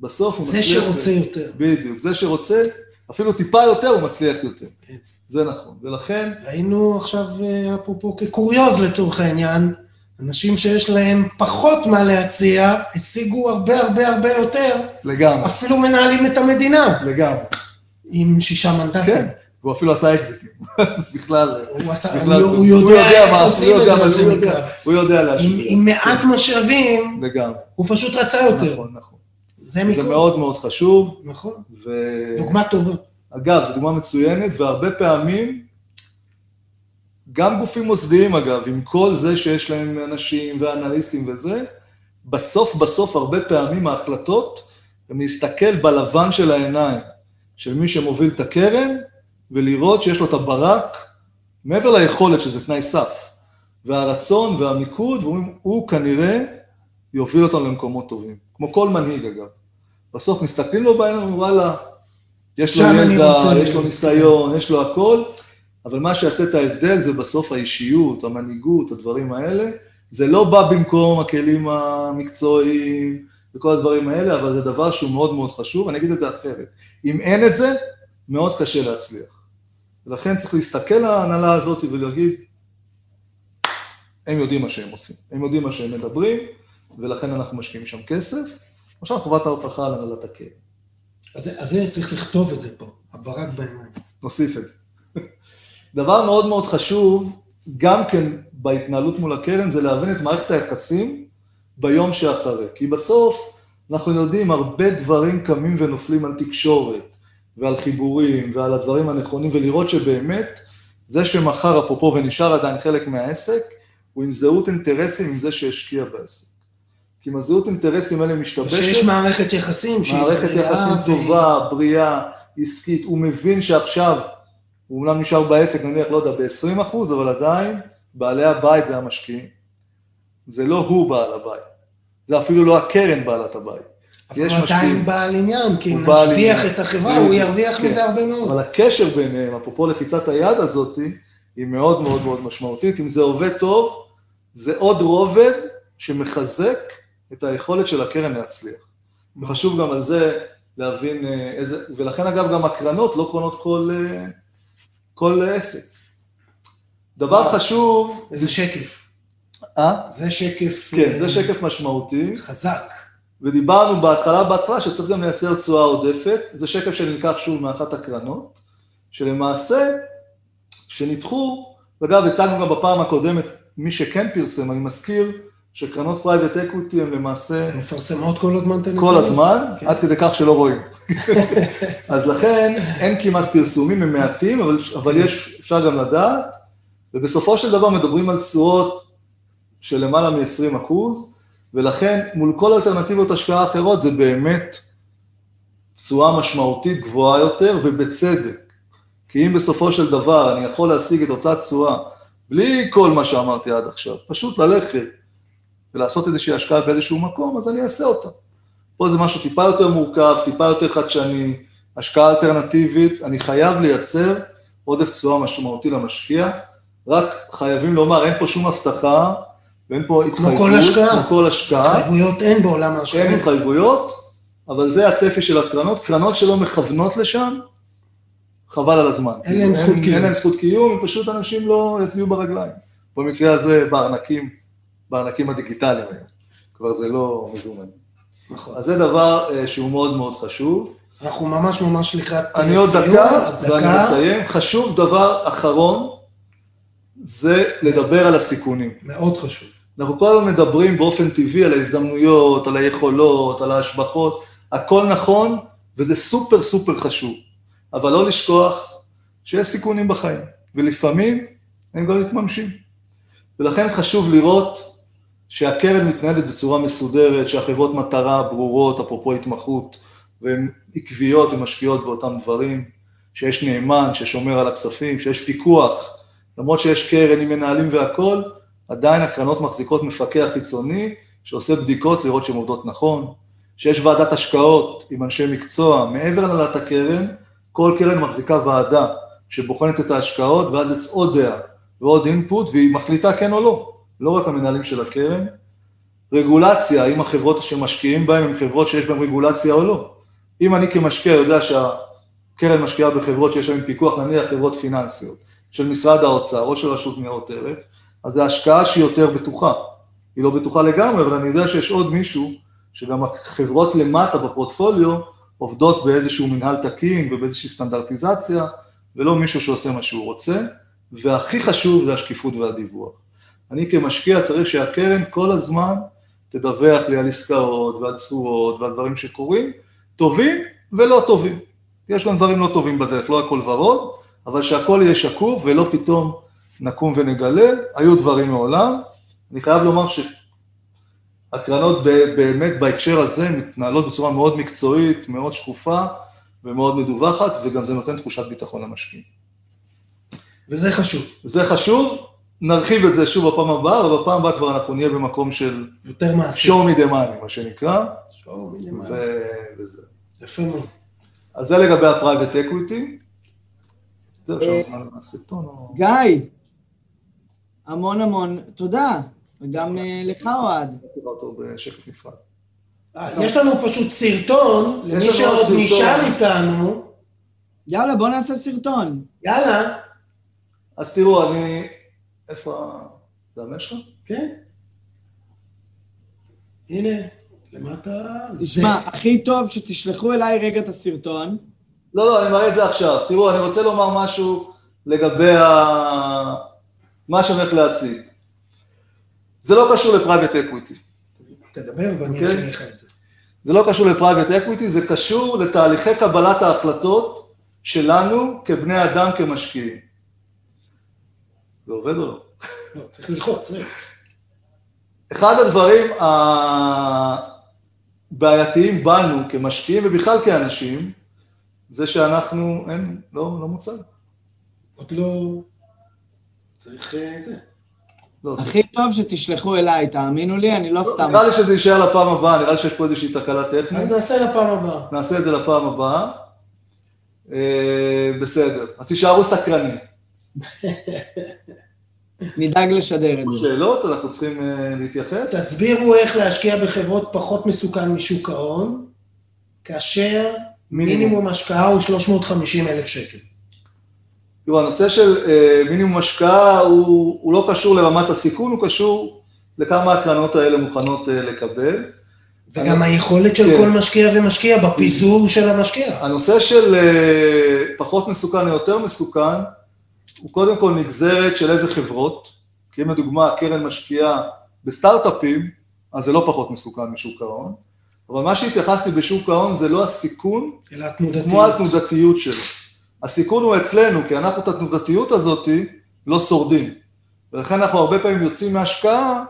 בסוף הוא זה מצליח. שרוצה יותר. בדיוק, זה שרוצה, אפילו טיפה יותר, הוא מצליח יותר. כן. זה נכון, ולכן, ראינו עכשיו, אה, אפרופו כקוריוז לצורך העניין, אנשים שיש להם פחות מה להציע, השיגו הרבה הרבה הרבה יותר, לגמרי, אפילו מנהלים את המדינה לגמרי, עם שישה מנדטים. כן, והוא אפילו עשה אקזיטים, אז בכלל, הוא עשה, בכלל, הוא, הוא יודע איך עושים הוא את זה, הוא יודע. הוא יודע עם, להשפיע. עם מעט משאבים, לגמרי, הוא פשוט רצה יותר. נכון, נכון. זה זה מיקום. מאוד מאוד חשוב, נכון. ו... דוגמה טובה. אגב, זו דוגמה מצוינת, והרבה פעמים, גם גופים מוסדיים אגב, עם כל זה שיש להם אנשים ואנליסטים וזה, בסוף בסוף הרבה פעמים ההחלטות הן להסתכל בלבן של העיניים של מי שמוביל את הקרן, ולראות שיש לו את הברק, מעבר ליכולת שזה תנאי סף, והרצון והמיקוד, ואומרים, הוא כנראה יוביל אותנו למקומות טובים. כמו כל מנהיג אגב. בסוף מסתכלים לו בעיניים, וואלה, יש לו ידע, יש לו להיות." ניסיון, יש לו הכל, אבל מה שיעשה את ההבדל זה בסוף האישיות, המנהיגות, הדברים האלה. זה לא בא במקום הכלים המקצועיים וכל הדברים האלה, אבל זה דבר שהוא מאוד מאוד חשוב, אני אגיד את זה אחרת. אם אין את זה, מאוד קשה להצליח. ולכן צריך להסתכל על ההנהלה הזאת ולהגיד, הם יודעים מה שהם עושים, הם יודעים מה שהם מדברים, ולכן אנחנו משקיעים שם כסף. עכשיו חובת ההוכחה על הנהלת הקרן. אז, זה- אז זה צריך לכתוב את זה פה, הברק בעיניים. נוסיף את זה. דבר מאוד מאוד חשוב, גם כן בהתנהלות מול הקרן, זה להבין את מערכת היחסים ביום שאחרי. כי בסוף, אנחנו יודעים, הרבה דברים קמים ונופלים על תקשורת, ועל חיבורים, ועל הדברים הנכונים, ולראות שבאמת, זה שמכר, אפרופו, ונשאר עדיין חלק מהעסק, הוא עם זהות אינטרסים עם זה שהשקיע בעסק. כי אם הזהות אינטרסים האלה משתבשת, ושיש מערכת יחסים שהיא מערכת בריאה יחסים והיא- טובה, בריאה, עסקית, הוא מבין שעכשיו, הוא אומנם נשאר בעסק, נניח, לא יודע, ב-20 אחוז, אבל עדיין, בעלי הבית זה המשקיעים. זה לא הוא בעל הבית. זה אפילו לא הקרן בעלת הבית. אבל יש הוא עדיין משקיעים. בעל עניין, כי אם נשביח. את החברה, הוא ירוויח כן. מזה הרבה מאוד. אבל הקשר ביניהם, אפרופו לחיצת היד הזאת, היא מאוד מאוד מאוד משמעותית. אם זה עובד טוב, זה עוד רובד שמחזק את היכולת של הקרן להצליח. וחשוב גם על זה להבין אה, איזה, ולכן אגב גם הקרנות לא קונות כל, אה, כל עסק. דבר חשוב, איזה שקף. אה? זה שקף כן, אה, זה שקף משמעותי, חזק. ודיברנו בהתחלה, בהתחלה שצריך גם לייצר תשואה עודפת, זה שקף שנלקח שוב מאחת הקרנות, שלמעשה, שניתחו, ואגב, הצגנו גם בפעם הקודמת, מי שכן פרסם, אני מזכיר שקרנות private equity הן למעשה מפרסמות כל הזמן את הנתונים. כל הזמן, כן. עד כדי כך שלא רואים. אז לכן אין כמעט פרסומים, הם מעטים, אבל, אבל יש, אפשר גם לדעת, ובסופו של דבר מדברים על תשואות של למעלה מ-20 אחוז, ולכן מול כל אלטרנטיבות השקעה אחרות זה באמת תשואה משמעותית גבוהה יותר, ובצדק. כי אם בסופו של דבר אני יכול להשיג את אותה תשואה, בלי כל מה שאמרתי עד עכשיו, פשוט ללכת ולעשות איזושהי השקעה באיזשהו מקום, אז אני אעשה אותה. פה זה משהו טיפה יותר מורכב, טיפה יותר חדשני, השקעה אלטרנטיבית, אני חייב לייצר עודף תשואה משמעותי למשקיע, רק חייבים לומר, אין פה שום הבטחה, ואין פה התחייבות, כל השקעה. כמו כל השקעה, התחייבויות אין בעולם אין ההשקעות. התחייבויות, אבל זה הצפי של הקרנות, קרנות שלא מכוונות לשם, חבל על הזמן. אין להם זכות קיום. אין להם זכות קיום, פשוט אנשים לא יצביעו ברגליים. במקרה הזה בארנקים, בארנקים הדיגיטליים היום, כבר זה לא מזומן. נכון. אז זה דבר אה, שהוא מאוד מאוד חשוב. אנחנו ממש ממש לקראת אה, אני עוד סיום, דקה, ואני. מסיים. חשוב דבר אחרון, זה לדבר על הסיכונים. מאוד חשוב. אנחנו כל הזמן מדברים באופן טבעי על ההזדמנויות, על היכולות, על ההשבחות, הכל נכון, וזה סופר סופר חשוב. אבל לא לשכוח שיש סיכונים בחיים, ולפעמים הם גם מתממשים. ולכן חשוב לראות שהקרן מתנהלת בצורה מסודרת, שהחברות מטרה ברורות, אפרופו התמחות, והן עקביות ומשקיעות באותם דברים, שיש נאמן ששומר על הכספים, שיש פיקוח, למרות שיש קרן עם מנהלים והכול, עדיין הקרנות מחזיקות מפקח חיצוני שעושה בדיקות לראות שהן עובדות נכון, שיש ועדת השקעות עם אנשי מקצוע, מעבר להנהלת הקרן, כל קרן מחזיקה ועדה שבוחנת את ההשקעות, ואז יש עוד דעה ועוד אינפוט, והיא מחליטה כן או לא, לא רק המנהלים של הקרן. רגולציה, האם החברות שמשקיעים בהן הן חברות שיש בהן רגולציה או לא. אם אני כמשקיע יודע שהקרן משקיעה בחברות שיש להן פיקוח, נניח חברות פיננסיות, של משרד האוצר או של רשות ניירות ערך, אז זו השקעה שהיא יותר בטוחה. היא לא בטוחה לגמרי, אבל אני יודע שיש עוד מישהו, שגם החברות למטה בפורטפוליו עובדות באיזשהו מנהל תקין ובאיזושהי סטנדרטיזציה, ולא מישהו שעושה מה שהוא רוצה, והכי חשוב זה השקיפות והדיווח. אני כמשקיע צריך שהקרן כל הזמן תדווח לי על עסקאות ועל תשואות ועל דברים שקורים, טובים ולא טובים. יש גם דברים לא טובים בדרך, לא הכל ורוד, אבל שהכל יהיה שקוף ולא פתאום נקום ונגלה, היו דברים מעולם. אני חייב לומר שהקרנות באמת בהקשר הזה מתנהלות בצורה מאוד מקצועית, מאוד שקופה ומאוד מדווחת, וגם זה נותן תחושת ביטחון למשקיעים. וזה חשוב. זה חשוב, נרחיב את זה שוב בפעם הבאה, אבל בפעם הבאה כבר אנחנו נהיה במקום של יותר מעשי. show me the money, מה שנקרא, שואו, מינימלי. ו- וזה. יפה מאוד. אז זה לגבי ה-private equity. זהו, עכשיו זמן לסרטון או... גיא, המון המון תודה, וגם אה, לך אוהד. תראה אותו בשקף נפרד. אה, יש לנו פשוט סרטון, למי שעוד. נשאר איתנו, יאללה, בוא נעשה סרטון. יאללה, אז תראו, אני... איפה ה... זה המייל שלך? כן. הנה, למטה, זה. תשמע, הכי טוב שתשלחו אליי רגע את הסרטון. לא, לא, אני מראה את זה עכשיו. תראו, אני רוצה לומר משהו לגבי ה... מה שאני הולך להציג. זה לא קשור ל private equity. תדבר ואני אוקיי. אכין לך את זה. זה לא קשור ל private equity, זה קשור לתהליכי קבלת ההחלטות שלנו כבני אדם, כמשקיעים. זה עובד או לא? לא, צריך ללחוץ. אחד הדברים הבעייתיים בנו כמשקיעים ובכלל כאנשים, זה שאנחנו, אין, לא, לא מוצג. עוד לא... צריך אה, זה. לא, זה- הכי טוב שתשלחו אליי, תאמינו לי, אני לא סתם... נראה לי שזה יישאר לפעם הבאה, נראה לי שיש פה איזושהי תקלה טכנית. אז נעשה לפעם הבאה. נעשה את זה לפעם הבאה. אה, בסדר, אז תישארו סקרנים. נדאג לשדר את זה. שאלות, אנחנו צריכים אה, להתייחס? תסבירו איך להשקיע בחברות פחות מסוכן משוק ההון, כאשר מינימום. השקעה הוא 350 אלף שקל. תראו, הנושא של אה, מינימום השקעה הוא, הוא לא קשור לרמת הסיכון, הוא קשור לכמה הקרנות האלה מוכנות אה, לקבל. וגם היכולת של כן. כל משקיע ומשקיע בפיזור של המשקיע. הנושא של פחות מסוכן או יותר מסוכן, הוא קודם כל נגזרת של איזה חברות, כי אם לדוגמה הקרן משקיעה בסטארט-אפים, אז זה לא פחות מסוכן משוק ההון, אבל מה שהתייחסתי בשוק ההון זה לא הסיכון, אלא התנודתיות. כמו התנודתיות שלו. הסיכון הוא אצלנו, כי אנחנו את התנודתיות הזאת לא שורדים. ולכן אנחנו הרבה פעמים יוצאים מהשקעה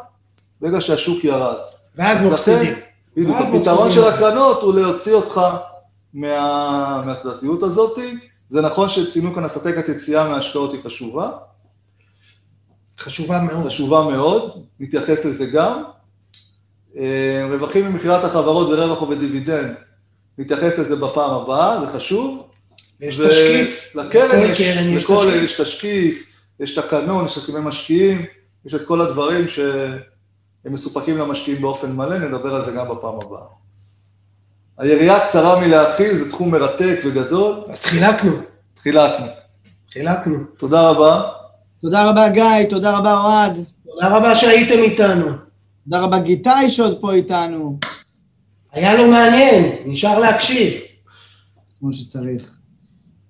ברגע שהשוק ירד. ואז מפסידים. בדיוק, הפתרון. של הקרנות הוא להוציא אותך מה- מהתנודתיות הזאת. זה נכון שציינו כאן אסטרטגיית יציאה מההשקעות היא חשובה, חשובה מאוד. חשובה מאוד, נתייחס לזה גם. אה, רווחים ממכירת החברות ברווח או בדיבידנד, נתייחס לזה בפעם הבאה, זה חשוב. יש תשקיף. לקרן יש, קרן יש לכל תשקיף. יש תשקיף, יש תקנון, יש הסכמי משקיעים, יש את כל הדברים שהם מסופקים למשקיעים באופן מלא, נדבר על זה גם בפעם הבאה. היריעה קצרה מלהכיל, זה תחום מרתק וגדול, אז חילקנו. חילקנו. חילקנו. תודה רבה. תודה רבה גיא, תודה רבה אוהד, תודה רבה שהייתם איתנו. תודה רבה גיטאי שעוד פה איתנו. היה לו מעניין, נשאר להקשיב. כמו שצריך.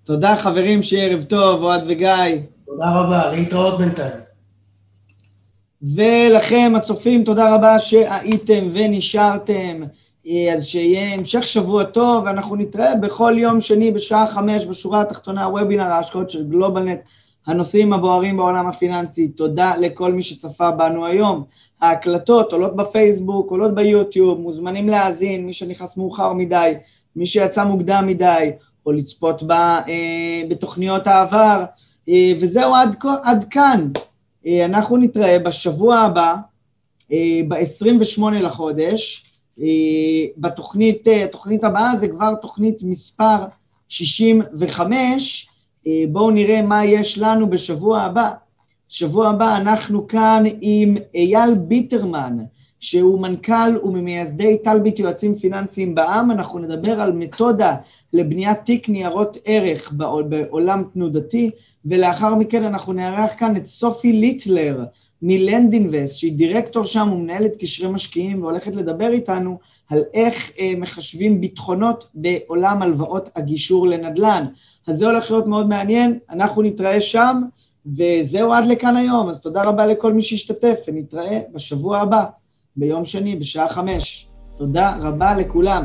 תודה חברים, שיהיה ערב טוב, אוהד וגיא. תודה רבה, להתראות בינתיים. ולכם, הצופים, תודה רבה שהייתם ונשארתם. אז שיהיה המשך שבוע טוב, ואנחנו נתראה בכל יום שני בשעה חמש בשורה התחתונה, וובינר ההשקעות של גלובלנט, הנושאים הבוערים בעולם הפיננסי. תודה לכל מי שצפה בנו היום. ההקלטות עולות בפייסבוק, עולות ביוטיוב, מוזמנים להאזין, מי שנכנס מאוחר מדי, מי שיצא מוקדם מדי, או לצפות בה אה, בתוכניות העבר. אה, וזהו עד, עד כאן. אה, אנחנו נתראה בשבוע הבא, אה, ב-28 לחודש, אה, בתוכנית, התוכנית הבאה זה כבר תוכנית מספר 65, בואו נראה מה יש לנו בשבוע הבא. שבוע הבא אנחנו כאן עם אייל ביטרמן, שהוא מנכ"ל וממייסדי טלביט יועצים פיננסיים בע"מ, אנחנו נדבר על מתודה לבניית תיק ניירות ערך בעולם תנודתי, ולאחר מכן אנחנו נארח כאן את סופי ליטלר מלנדינבסט, שהיא דירקטור שם ומנהלת קשרי משקיעים והולכת לדבר איתנו על איך אה, מחשבים ביטחונות בעולם הלוואות הגישור לנדל"ן. אז זה הולך להיות מאוד מעניין, אנחנו נתראה שם, וזהו עד לכאן היום, אז תודה רבה לכל מי שהשתתף, ונתראה בשבוע הבא, ביום שני, בשעה חמש. תודה רבה לכולם.